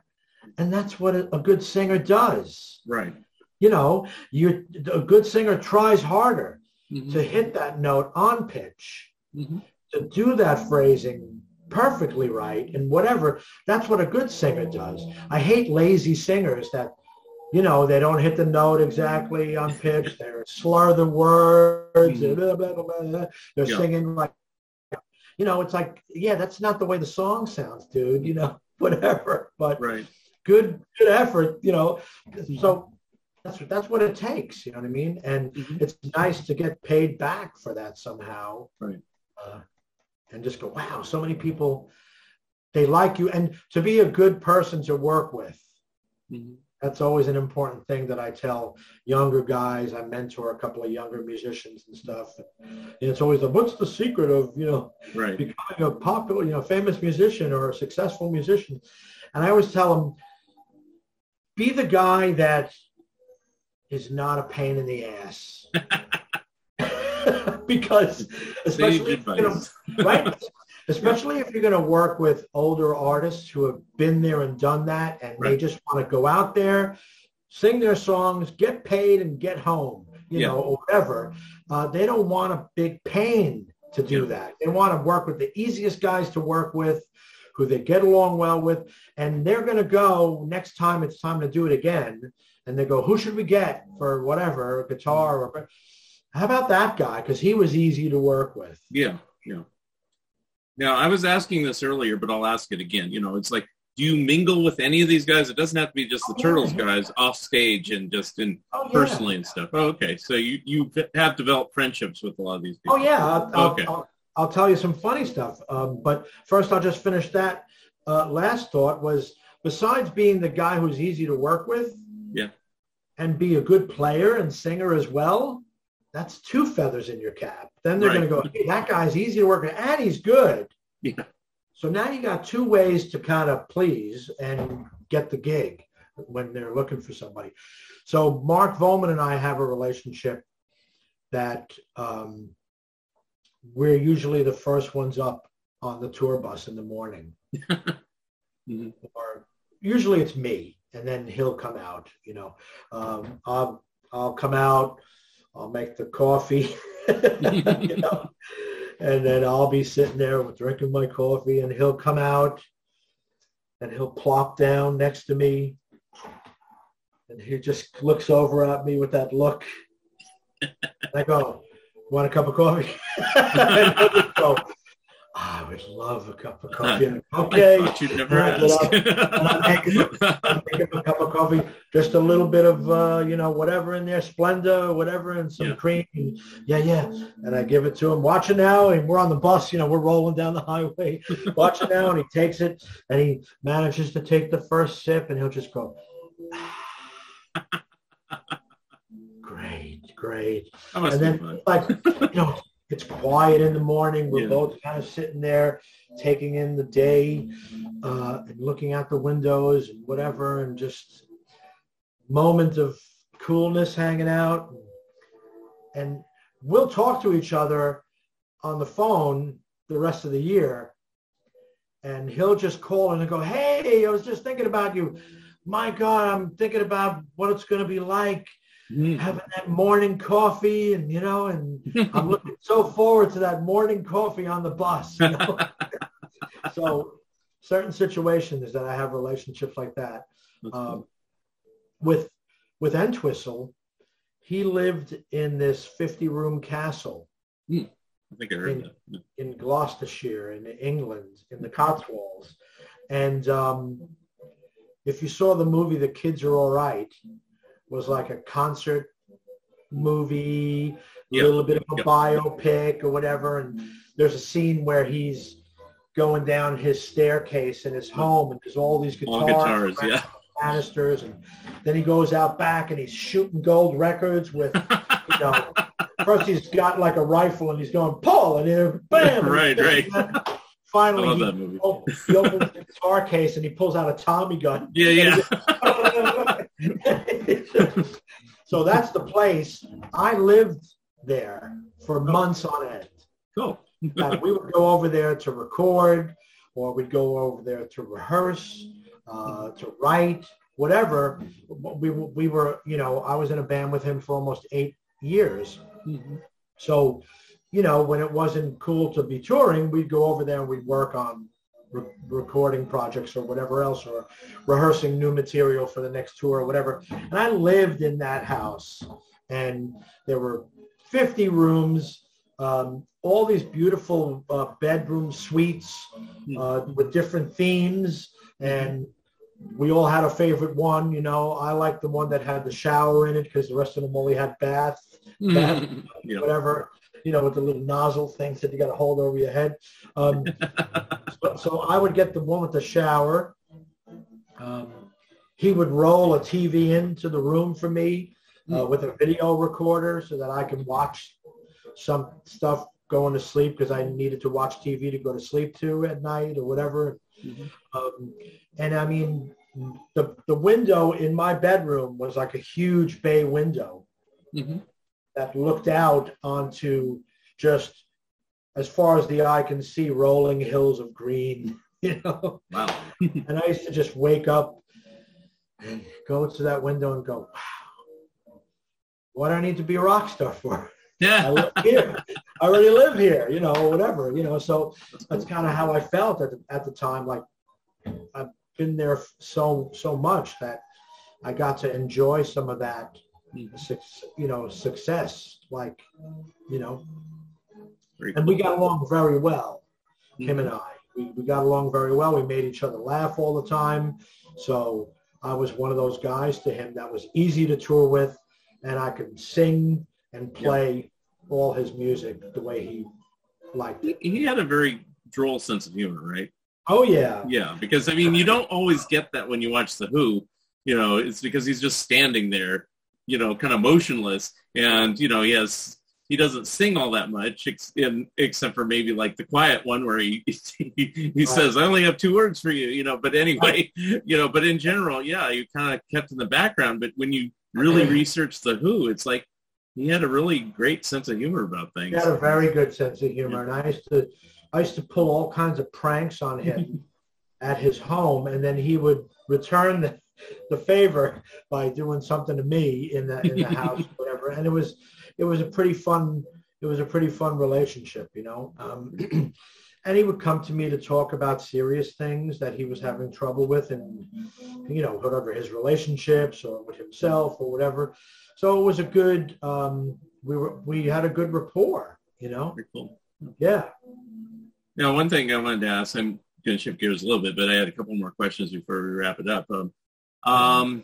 and that's what a, a good singer does. Right. You know, you a good singer tries harder Mhm. to hit that note on pitch, Mhm. to do that phrasing perfectly right and whatever. That's what a good singer does. I hate lazy singers that, you know, they don't hit the note exactly on pitch. They slur the words. Mhm. Blah, blah, blah, blah. They're Yeah. singing like, you know, it's like, yeah, that's not the way the song sounds, dude. You know, whatever. But Right. good, good effort. You know, so that's that's what it takes. You know what I mean? And Mhm. it's nice to get paid back for that somehow. Right. Uh, and just go, wow, so many people, they like you. And to be a good person to work with, Mhm. That's always an important thing that I tell younger guys. I mentor a couple of younger musicians and stuff. And it's always the, what's the secret of, you know, Right. becoming a popular, you know, famous musician or a successful musician. And I always tell them, be the guy that is not a pain in the ass. because especially gonna, advice. right especially if you're going to work with older artists who have been there and done that and they just want to go out there sing their songs get paid and get home you Yeah. know or whatever uh, they don't want a big pain to do Yeah. that they want to work with the easiest guys to work with who they get along well with and they're going to go next time it's time to do it again and they go who should we get for whatever guitar or how about that guy because he was easy to work with Yeah. Yeah. Now, I was asking this earlier, but I'll ask it again. You know, it's like, do you mingle with any of these guys? It doesn't have to be just the Oh, yeah. Turtles guys off stage and just in oh, yeah. personally and stuff. Oh, okay. So you, you have developed friendships with a lot of these people. Oh yeah, I'll, I'll, Okay. I'll, I'll tell you some funny stuff. Um, but first, I'll just finish that. Uh, last thought was besides being the guy who's easy to work with, Yeah. and be a good player and singer as well. That's two feathers in your cap. Then they're Right. going to go, hey, that guy's easy to work with, and he's good. Yeah. So now you got two ways to kind of please and get the gig when they're looking for somebody. So Mark Volman and I have a relationship that um, we're usually the first ones up on the tour bus in the morning. Mhm. Or usually it's me, and then he'll come out. You know, um, I'll I'll come out. I'll make the coffee. you know, and then I'll be sitting there drinking my coffee, and he'll come out, and he'll plop down next to me, and he just looks over at me with that look. I go, "Want a cup of coffee?" and he'll just go, "I would love a cup of coffee." And, okay, I you'd never And ask. get up, and I make him- I make him a cup of coffee, just a little bit of uh, you know whatever in there, Splenda, whatever, and some Yeah. cream. And, yeah, yeah. And I give it to him. Watch it now, and we're on the bus. You know, we're rolling down the highway. Watch it now, and he takes it, and he manages to take the first sip, and he'll just go. Great, great. And then like you know, it's quiet in the morning. We're Yeah. both kind of sitting there, taking in the day, uh, and looking out the windows and whatever, and just moment of coolness, hanging out, and we'll talk to each other on the phone the rest of the year. And he'll just call and go, "Hey, I was just thinking about you. My God, I'm thinking about what it's going to be like." Mm. having that morning coffee and you know and i'm looking so forward to that morning coffee on the bus you know? so certain situations that i have relationships like that um, with with entwistle he lived in this 50 room castle I think I heard in- that. in Gloucestershire in England in the Cotswolds. And um, if you saw the movie The Kids Are All Right, was like a concert movie, a Yeah. little bit of a Yeah. biopic or whatever. And there's a scene where he's going down his staircase in his home and there's all these guitars, All guitars, yeah. canisters and then he goes out back and he's shooting gold records with you know first he's got like a rifle and he's going pull and then bam Right, right. Finally he, that movie. op- he opens the guitar case and he pulls out a Tommy gun Yeah, yeah. so that's the place I lived there for months on end Cool. that we would go over there to record or we'd go over there to rehearse, uh, to write, whatever. We, we were, you know, I was in a band with him for almost eight years. Mhm. So, you know, when it wasn't cool to be touring, we'd go over there and we'd work on re- recording projects or whatever else or rehearsing new material for the next tour or whatever. And I lived in that house and there were 50 rooms, um, all these beautiful uh, bedroom suites uh, with different themes. And we all had a favorite one. You know, I liked the one that had the shower in it because the rest of them only had bath, bath yeah. whatever, you know, with the little nozzle things that you got to hold over your head. Um, so, so I would get the one with the shower. Um, he would roll a TV into the room for me uh, with a video recorder so that I could watch some stuff going to sleep because I needed to watch TV to go to sleep to at night or whatever. Mhm. Um, and I mean, the the window in my bedroom was like a huge bay window Mhm. That looked out onto just as far as the eye can see rolling hills of green you know Wow. and i used to just wake up and go to that window and go wow what do i need to be a rock star for i Yeah. live here i already live here you know whatever you know so that's kind of how i felt at the, at the time like i've been there so so much that i got to enjoy some of that you know success like you know. Very and we got along very well him Mhm. and i. We, we got along very well. We made each other laugh all the time. So i was one of those guys to him that was easy to tour with and i could sing and play all his music the way he liked it. He had a very droll sense of humor, right? oh yeah. Yeah, because I mean, you don't always get that when you watch The Who. You know, it's because he's just standing there, you know, kind of motionless, and you know, he has he doesn't sing all that much, ex- in, except for maybe like the quiet one where he he, he says, "I only have two words for you," you know. But anyway, you know, but in general, yeah, you kind of kept in the background. But when you really research The Who, it's like he had a really great sense of humor about things. He had a very good sense of humor, and I used to, I used to pull all kinds of pranks on him at his home, and then he would return the, the favor by doing something to me in the in the house, whatever. And it was, it was a pretty fun, it was a pretty fun relationship, you know. Um, and he would come to me to talk about serious things that he was having trouble with, and you know, whatever his relationships or with himself or whatever. So it was a good. Um, we were we had a good rapport, you know. Cool. Yeah. Now, one thing I wanted to ask, I'm going to shift gears a little bit, but I had a couple more questions before we wrap it up. Um, um,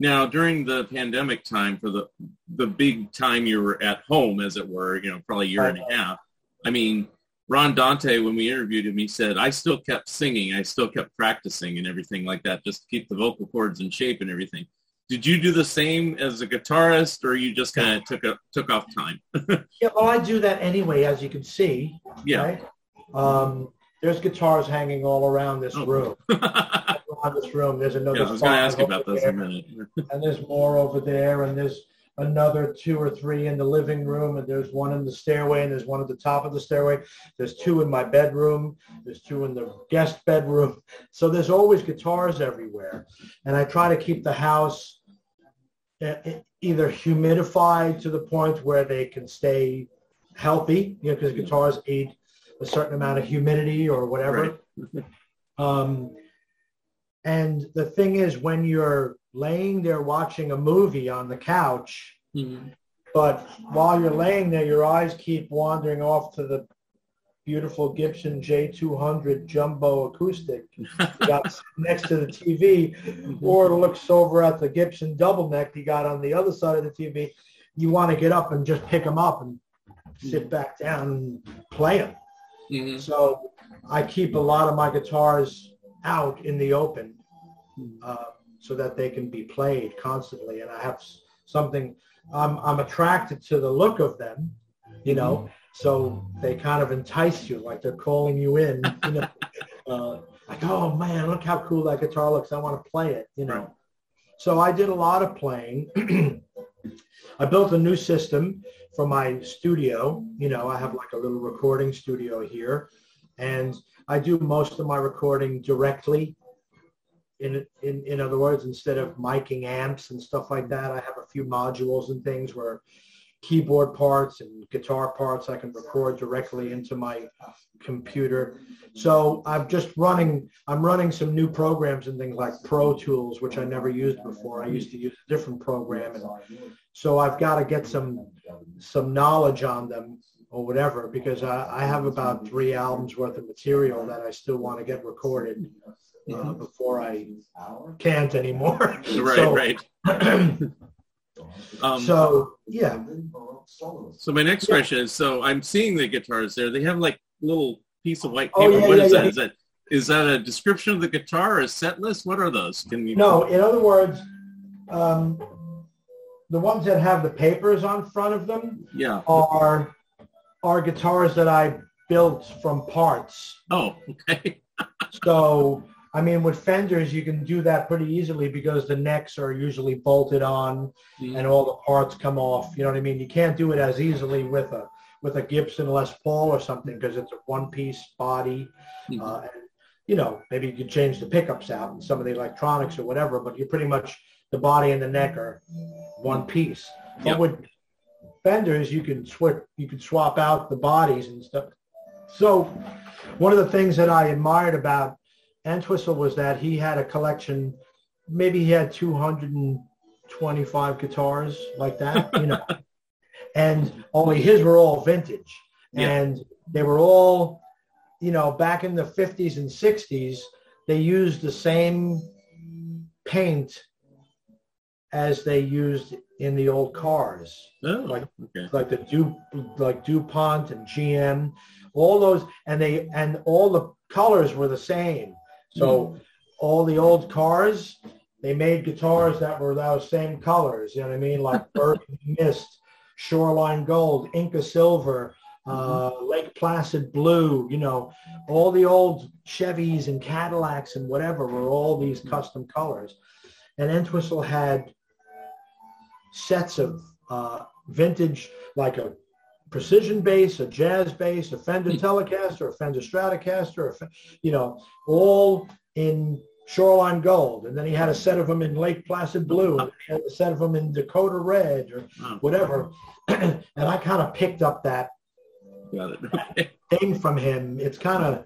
now, during the pandemic time, for the the big time you were at home, as it were, you know, probably a year and a half. I mean, Ron Dante, when we interviewed him, he said, "I still kept singing, I still kept practicing, and everything like that, just to keep the vocal cords in shape and everything." Did you do the same as a guitarist, or you just kind of took a took off time? Yeah, well, I do that anyway, as you can see. Yeah. Right? Um, there's guitars hanging all around this Oh. room. around this room, there's another. Yeah, I was going to ask about in a minute. And there's more over there, and there's another two or three in the living room, and there's one in the stairway, and there's one at the top of the stairway. There's two in my bedroom. There's two in the guest bedroom. So there's always guitars everywhere, and I try to keep the house uh, either humidified to the point where they can stay healthy, you know, because guitars need a certain amount of humidity or whatever. Right. Um, and the thing is, when you're laying there watching a movie on the couch, Mhm. but while you're laying there, your eyes keep wandering off to the beautiful Gibson J200 jumbo acoustic next to the TV, or it looks over at the Gibson double neck you got on the other side of the TV. You want to get up and just pick them up and sit back down and play them. Mhm. So I keep a lot of my guitars out in the open uh, so that they can be played constantly. And I have something, I'm, I'm attracted to the look of them, you know, so they kind of entice you, like they're calling you in, you know, uh, like, oh man, look how cool that guitar looks. I want to play it, you know. Right. So I did a lot of playing. I built a new system for my studio. You know, I have like a little recording studio here, and I do most of my recording directly. In, in, in other words, instead of miking amps and stuff like that, I have a few modules and things where keyboard parts and guitar parts I can record directly into my computer. So I'm just running, I'm running some new programs and things like Pro Tools, which I never used before. I used to use a different program. And so I've got to get some, some knowledge on them or whatever, because I, I have about three albums worth of material that I still want to get recorded uh, before I can't anymore. Right, So- right. Um, so yeah, So my next question is, so I'm seeing the guitars there. They have like little piece of white Oh, paper. yeah, What yeah, is yeah. that? Is that is that a description of the guitar, or a set list? What are those? Can you? no, in other words, um, the ones that have the papers on front of them Yeah. are are guitars that I built from parts. Oh, okay. So, I mean, with Fenders, you can do that pretty easily because the necks are usually bolted on and all the parts come off. You know what I mean? You can't do it as easily with a with a Gibson Les Paul or something because it's a one-piece body. Mhm. Uh, and, you know, maybe you could change the pickups out and some of the electronics or whatever, but you're pretty much the body and the neck are one piece. But with Fenders, you can switch, you can swap out the bodies and stuff. So, one of the things that I admired about Entwistle was that he had a collection. Maybe he had 225 guitars like that, you know, and only his were all vintage, Yeah. and they were all, you know, back in the 50s and 60s. They used the same paint as they used in the old cars Oh, Like- okay. like the Du like DuPont and GM, all those, and they and all the colors were the same. So all the old cars, they made guitars that were those same colors. You know what I mean? Like Burgundy Mist, Shoreline Gold, Inca Silver, uh, Lake Placid Blue. You know, all the old Chevys and Cadillacs and whatever were all these custom colors. And Entwistle had sets of uh, vintage, like a precision bass, a jazz bass, a Fender Telecaster, a Fender Stratocaster, a, you know, all in Shoreline Gold. And then he had a set of them in Lake Placid Blue, and a set of them in Dakota Red or whatever. and I kind of picked up that. Okay. thing from him. It's kind of,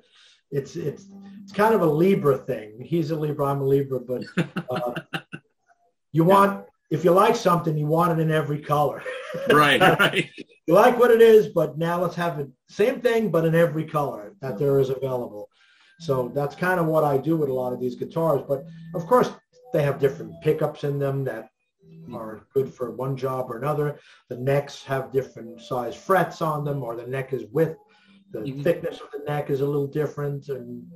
it's it's it's kind of a Libra thing. He's a Libra, I'm a Libra, but uh, you want if you like something, you want it in every color. right, right. You like what it is, but now let's have it same thing, but in every color that there is available. So that's kind of what I do with a lot of these guitars. But of course, they have different pickups in them that are good for one job or another. The necks have different size frets on them, or the neck is width. The Mhm. thickness of the neck is a little different, and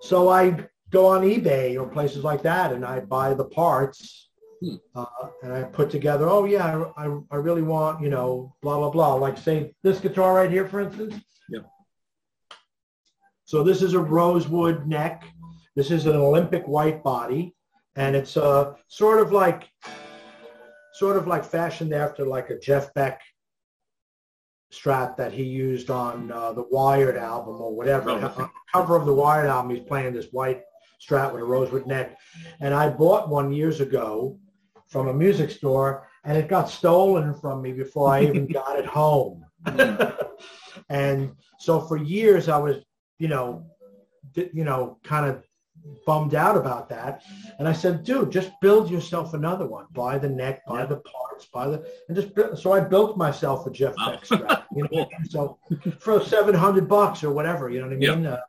so I go on eBay or places like that, and I buy the parts, Hmm. uh, and I put together. Oh yeah, I, I, I really want you know blah blah blah. Like say this guitar right here, for instance. Yep. So this is a rosewood neck. This is an Olympic white body, and it's uh, sort of like sort of like fashioned after like a Jeff Beck strat that he used on uh, the Wired album or whatever. Oh, On the cover of the Wired album, he's playing this white strat with a rosewood neck. And I bought one years ago from a music store, and it got stolen from me before I even got it home. and so for years, I was, you know, you know, kind of bummed out about that. And I said, dude, just build yourself another one. Buy the neck, buy Yeah. the parts, buy the, and just build. So I built myself a Jeff Wow. Beck strat. You know, so for 700 bucks or whatever, you know what I Yeah. mean? Uh,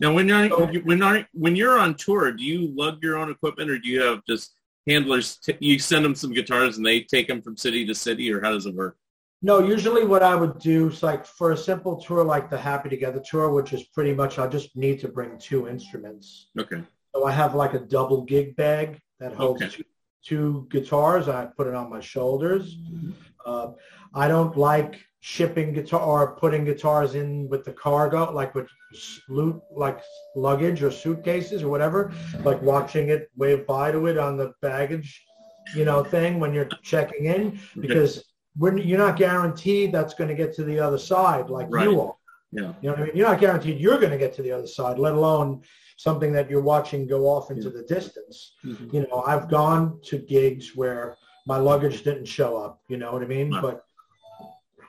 Now, when you're So- when are when you're on tour, do you lug your own equipment, or do you have just handlers? T- you send them some guitars, and they take them from city to city, or how does it work? No, usually what I would do is like for a simple tour like the Happy Together tour, which is pretty much I just need to bring two instruments. Okay. So I have like a double gig bag that holds Okay. two, two guitars. I put it on my shoulders. Uh, I don't like shipping guitar or putting guitars in with the cargo, like with loot, like luggage or suitcases or whatever. Like watching it wave by to it on the baggage, you know, thing when you're checking in because when you're not guaranteed that's going to get to the other side like Right. you are. Yeah. You know what I mean? You're not guaranteed you're going to get to the other side, let alone something that you're watching go off into the distance. Mhm. You know, I've gone to gigs where my luggage didn't show up. You know what I mean? Wow. But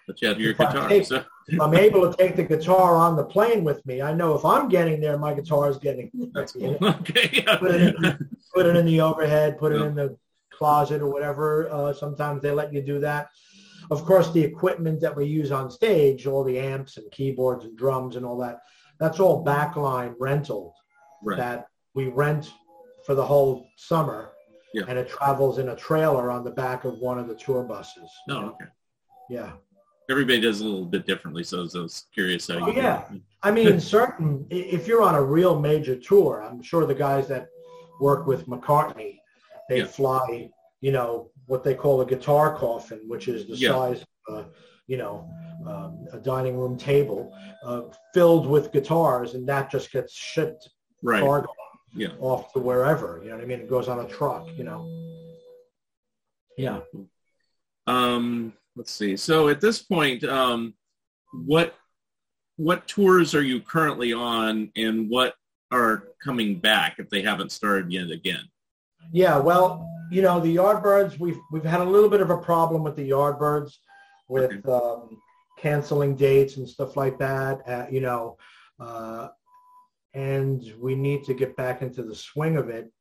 But you have your If I guitar. take- So if I'm able to take the guitar on the plane with me, I know if I'm getting there, my guitar is getting that's cool. Okay. put, it in, put it in the overhead, put it in the closet or whatever. Uh, sometimes they let you do that. Of course, the equipment that we use on stage, all the amps and keyboards and drums and all that, that's all backline rental Right. that we rent for the whole summer. Yeah. And it travels in a trailer on the back of one of the tour buses. Oh, okay. Yeah. Everybody does a little bit differently, so I was, I was curious how. Oh, do yeah. I mean, certain, if you're on a real major tour, I'm sure the guys that work with McCartney, they Yeah. fly, you know, what they call a guitar coffin, which is the Yeah. size, uh, you know, um, a dining room table uh, filled with guitars, and that just gets shipped Right. cargo Yeah. off to wherever. You know what I mean? It goes on a truck, you know. Yeah. Um, let's see. So at this point, um, what what tours are you currently on, and what are coming back if they haven't started yet again? Yeah, well, you know, the Yardbirds, we've we've had a little bit of a problem with the Yardbirds with um, canceling dates and stuff like that. Uh, you know, uh, and we need to get back into the swing of it.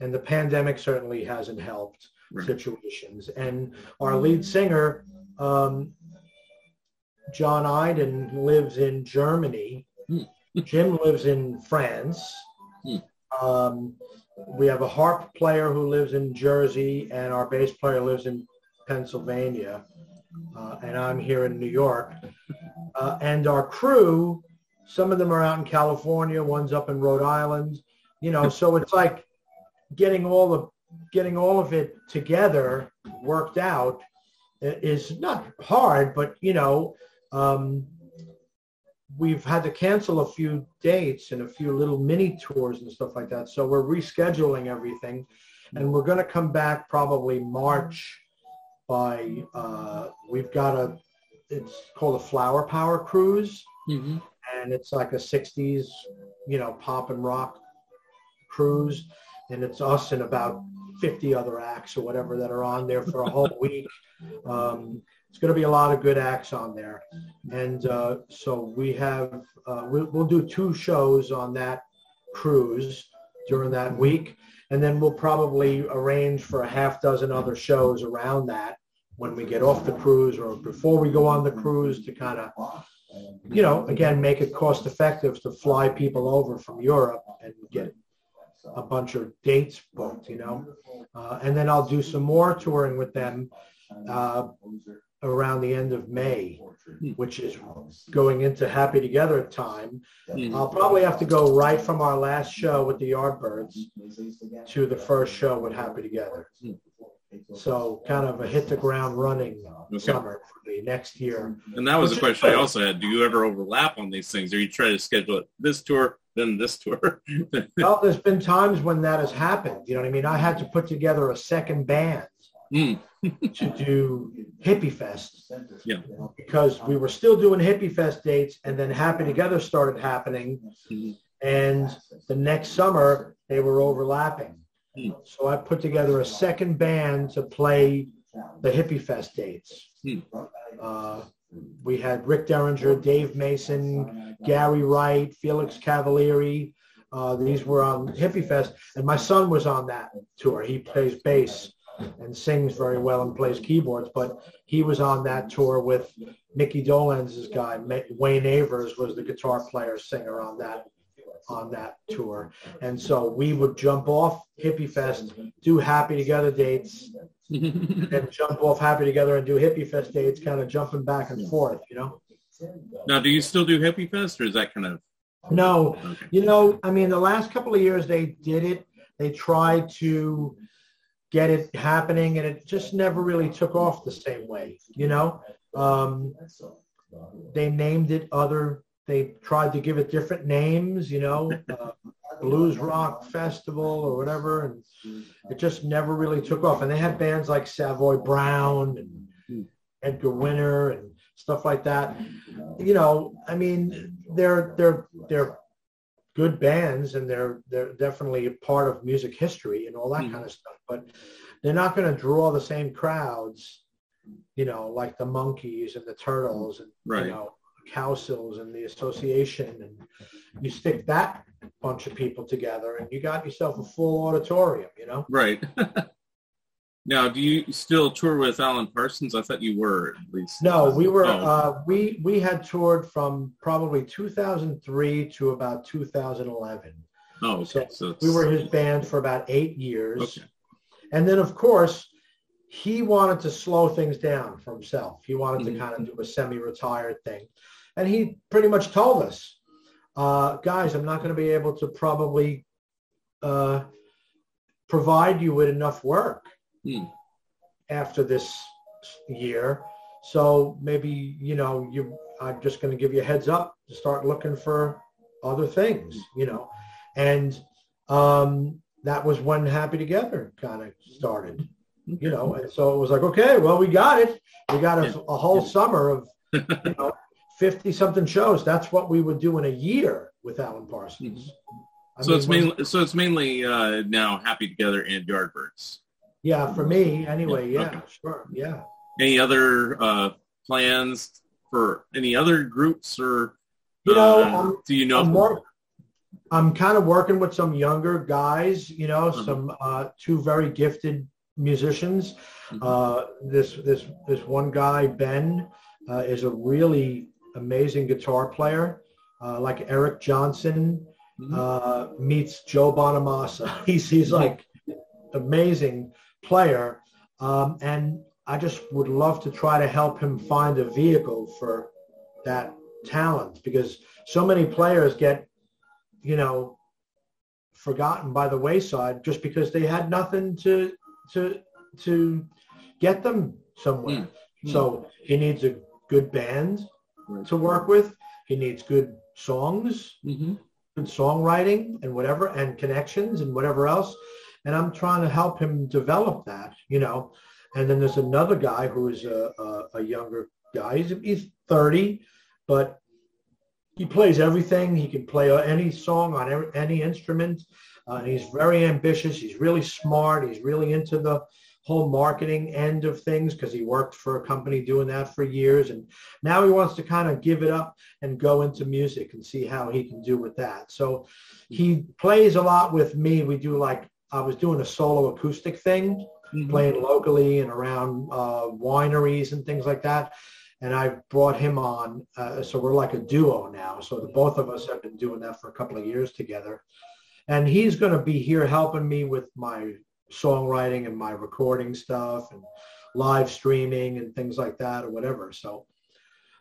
And the pandemic certainly hasn't helped Right. situations. And our lead singer, um, John Idan, lives in Germany. Hmm. Jim lives in France. Hmm. Um, we have a harp player who lives in Jersey, and our bass player lives in Pennsylvania, uh, and I'm here in New York. Uh, and our crew, some of them are out in California, one's up in Rhode Island. You know, so it's like getting all the getting all of it together, worked out, is not hard, but you know, um, we've had to cancel a few dates and a few little mini tours and stuff like that. So we're rescheduling everything, and we're going to come back probably March by uh, we've got a it's called a Flower Power Cruise, Mhm. and it's like a '60s, you know, pop and rock cruise, and it's us and about 50 other acts or whatever that are on there for a whole week. Um, it's going to be a lot of good acts on there, and uh, so we have uh, we, we'll do two shows on that cruise during that week, and then we'll probably arrange for a half dozen other shows around that when we get off the cruise or before we go on the cruise to kind of you know again make it cost effective to fly people over from Europe and get a bunch of dates booked, you know. Uh, and then I'll do some more touring with them uh, around the end of May, which is going into Happy Together time. Mhm. I'll probably have to go right from our last show with the Yardbirds to the first show with Happy Together. So kind of a hit the ground running summer for me next year. And that was a question I also had. Do you ever overlap on these things, or you try to schedule it this tour, then this tour? Well, there's been times when that has happened. You know what I mean? I had to put together a second band Mm. to do Hippie Fest Yeah. because we were still doing Hippie Fest dates and then Happy Together started happening. Mhm. And the next summer they were overlapping. Hmm. So I put together a second band to play the Hippie Fest dates. Hmm. Uh, we had Rick Derringer, Dave Mason, Gary Wright, Felix Cavaliere. Uh, these were on Hippie Fest, and my son was on that tour. He plays bass and sings very well and plays keyboards, but he was on that tour with Micky Dolenz' guy. Wayne Avers was the guitar player singer on that on that tour, and so we would jump off Hippie Fest, do Happy Together dates, and jump off Happy Together and do Hippie Fest dates, kind of jumping back and forth, you know. now, do you still do Hippie Fest, or is that kind of No, okay? You know, I mean, the last couple of years they did it. They tried to get it happening, and it just never really took off the same way. You know, um, they named it other. They tried to give it different names. You know, uh, Blues Rock Festival or whatever, and it just never really took off. And they had bands like Savoy Brown and Edgar Winter and stuff like that. You know, I mean, they're they're they're good bands and they're they're definitely a part of music history and all that Mhm. kind of stuff. But they're not going to draw the same crowds, you know, like the Monkees and the Turtles and Right. you know Cowsills and the Association. And you stick that bunch of people together and you got yourself a full auditorium. You know. Right. now, do you still tour with Alan Parsons? I thought you were at least. No, we were Oh. uh, we we had toured from probably 2003 to about 2011. Oh, okay. So So, We were his band for about eight years, Okay. and then of course he wanted to slow things down for himself. He wanted Mhm. to kind of do a semi-retired thing, and he pretty much told us, uh, "Guys, I'm not going to be able to probably uh, provide you with enough work Hmm. after this year. So maybe, you know, you I'm just going to give you a heads up to start looking for other things, you know. And um, that was when Happy Together kind of started, you know. And so it was like, okay, well, we got it. We got a, a whole summer of, you know, 50 something shows. That's what we would do in a year with Alan Parsons. I so mean, it's mainly so it's mainly uh, now Happy Together and Yardbirds. yeah, for me anyway. Yeah, Yeah, okay. sure. Yeah. Any other uh, plans for any other groups or You know, uh, do you know? I'm, work, I'm kind of working with some younger guys, you know, Mhm. some uh, two very gifted musicians. Mhm. Uh, this this this one guy Ben uh, is a really amazing guitar player, uh, like Eric Johnson Mhm. uh, meets Joe Bonamassa. He's he's like amazing player, um, and I just would love to try to help him find a vehicle for that talent because so many players get, you know, forgotten by the wayside just because they had nothing to to to get them somewhere. Mm. So he needs a good band Right. to work with. He needs good songs, Mhm. good songwriting and whatever, and connections and whatever else. And I'm trying to help him develop that, you know. and then there's another guy who is a, a, a younger guy. He's, he's 30, but he plays everything. He can play any song on every, any instrument. Uh, and he's very ambitious. He's really smart. He's really into the whole marketing end of things because he worked for a company doing that for years. And now he wants to kind of give it up and go into music and see how he can do with that. So he plays a lot with me. We do like, I was doing a solo acoustic thing, Mhm. playing locally and around uh, wineries and things like that. And I brought him on. Uh, so we're like a duo now. So the both of us have been doing that for a couple of years together. And he's going to be here helping me with my songwriting and my recording stuff and live streaming and things like that or whatever. So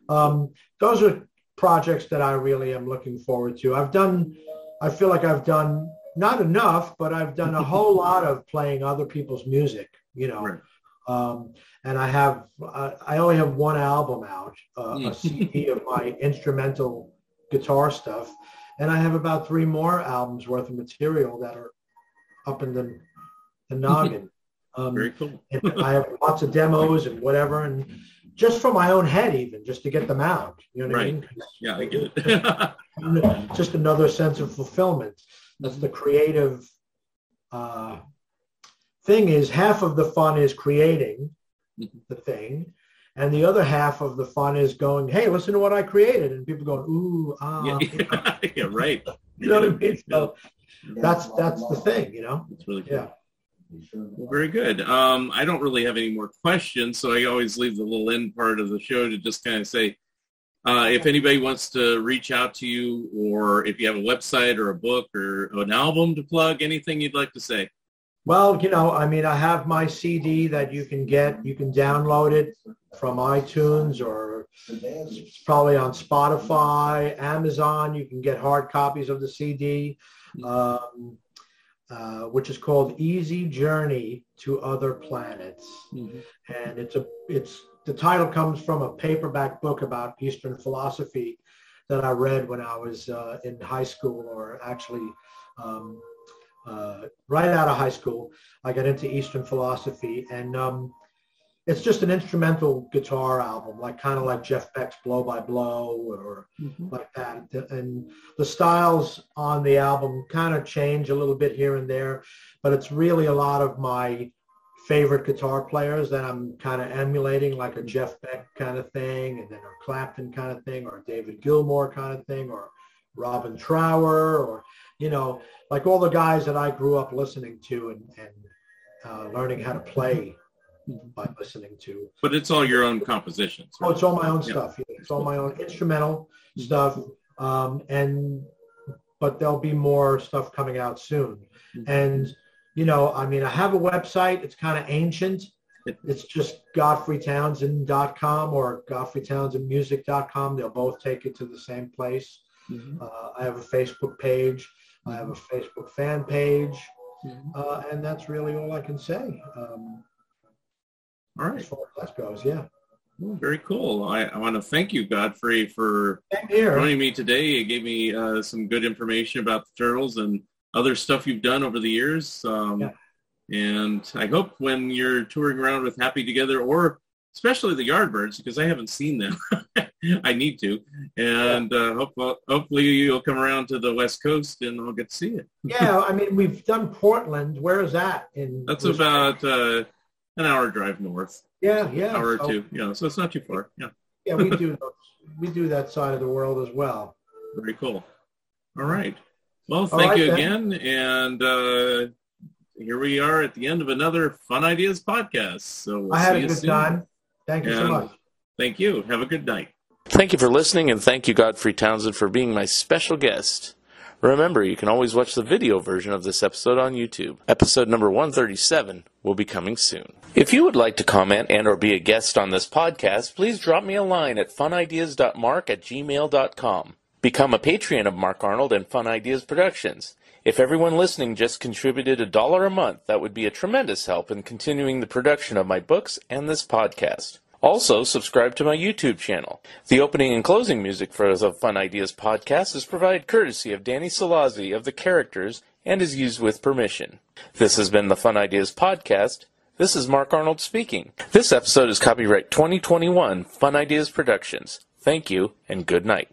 um, those are projects that I really am looking forward to. I've done, I feel like I've done not enough, but I've done a whole lot of playing other people's music, you know. Right. Um, and I have, I I only have one album out, uh, a CD of my instrumental guitar stuff. And I have about three more albums worth of material that are up in the, the noggin. Um, Very cool. and I have lots of demos and whatever, and just for my own head, even just to get them out. You know what I mean? Yeah, I get it. just another sense of fulfillment. That's the creative uh, thing. Is half of the fun is creating the thing, and the other half of the fun is going, "Hey, listen to what I created," and people going, "Ooh, ah." yeah. yeah, right. You know what I mean? So that's that's the thing, you know. That's really cool. Yeah. Well, very good. Um, I don't really have any more questions, so I always leave the little end part of the show to just kind of say, uh, if anybody wants to reach out to you, or if you have a website or a book or an album to plug, anything you'd like to say. Well, you know, I mean, I have my CD that you can get. You can download it from iTunes or it's probably on Spotify, Amazon. You can get hard copies of the CD, um, uh, which is called Easy Journey to Other Planets. And it's a it's the title comes from a paperback book about Eastern philosophy that I read when I was uh, in high school, or actually um, uh, right out of high school. I got into Eastern philosophy, and um, it's just an instrumental guitar album, like kind of like Jeff Beck's Blow by Blow or like that. And the styles on the album kind of change a little bit here and there, but it's really a lot of my favorite guitar players that I'm kind of emulating, like a Jeff Beck kind of thing, and then a Clapton kind of thing, or a David Gilmour kind of thing, or Robin Trower, or you know, like all the guys that I grew up listening to and, and uh, learning how to play by listening to. But it's all your own compositions. Oh, it's all my own Yeah. stuff. yeah. It's all my own instrumental stuff, um, and but there'll be more stuff coming out soon. And you know, I mean, I have a website. It's kind of ancient. It's just godfreytownsend.com or godfreytownsendmusic.com. They'll both take you to the same place. Uh, I have a Facebook page. I have a Facebook fan page. Uh, and that's really all I can say um, All right. as far as that goes. Yeah. Very cool. I, I want to thank you, Godfrey, for joining me today. You gave me uh, some good information about the turtles and other stuff you've done over the years. Um, Yeah. And I hope when you're touring around with Happy Together, or especially the Yardbirds, because I haven't seen them, I need to. And uh, hope, hopefully you'll come around to the West Coast and I'll get to see it. Yeah, I mean, we've done Portland. Where is that? In That's about uh, an hour drive north, yeah, yeah, hour or so- two. Yeah, so it's not too far. Yeah, Yeah, we do. we do that side of the world as well. very cool. All right. Well, thank right, you then. again. And uh, here we are at the end of another Fun Ideas podcast. So we'll I had a you good soon. time. Thank you so much. Thank you. Have a good night. Thank you for listening, and thank you, Godfrey Townsend, for being my special guest. Remember, you can always watch the video version of this episode on YouTube. Episode number 137 will be coming soon. If you would like to comment and or be a guest on this podcast, please drop me a line at funideas.mark at gmail.com. Become a patron of Mark Arnold and Fun Ideas Productions. If everyone listening just contributed a dollar a month, that would be a tremendous help in continuing the production of my books and this podcast. Also, subscribe to my YouTube channel. The opening and closing music for the Fun Ideas podcast is provided courtesy of Danny Salazzi of The Characters and is used with permission. This has been the Fun Ideas podcast. This is Mark Arnold speaking. This episode is copyright 2021 Fun Ideas Productions. Thank you and good night.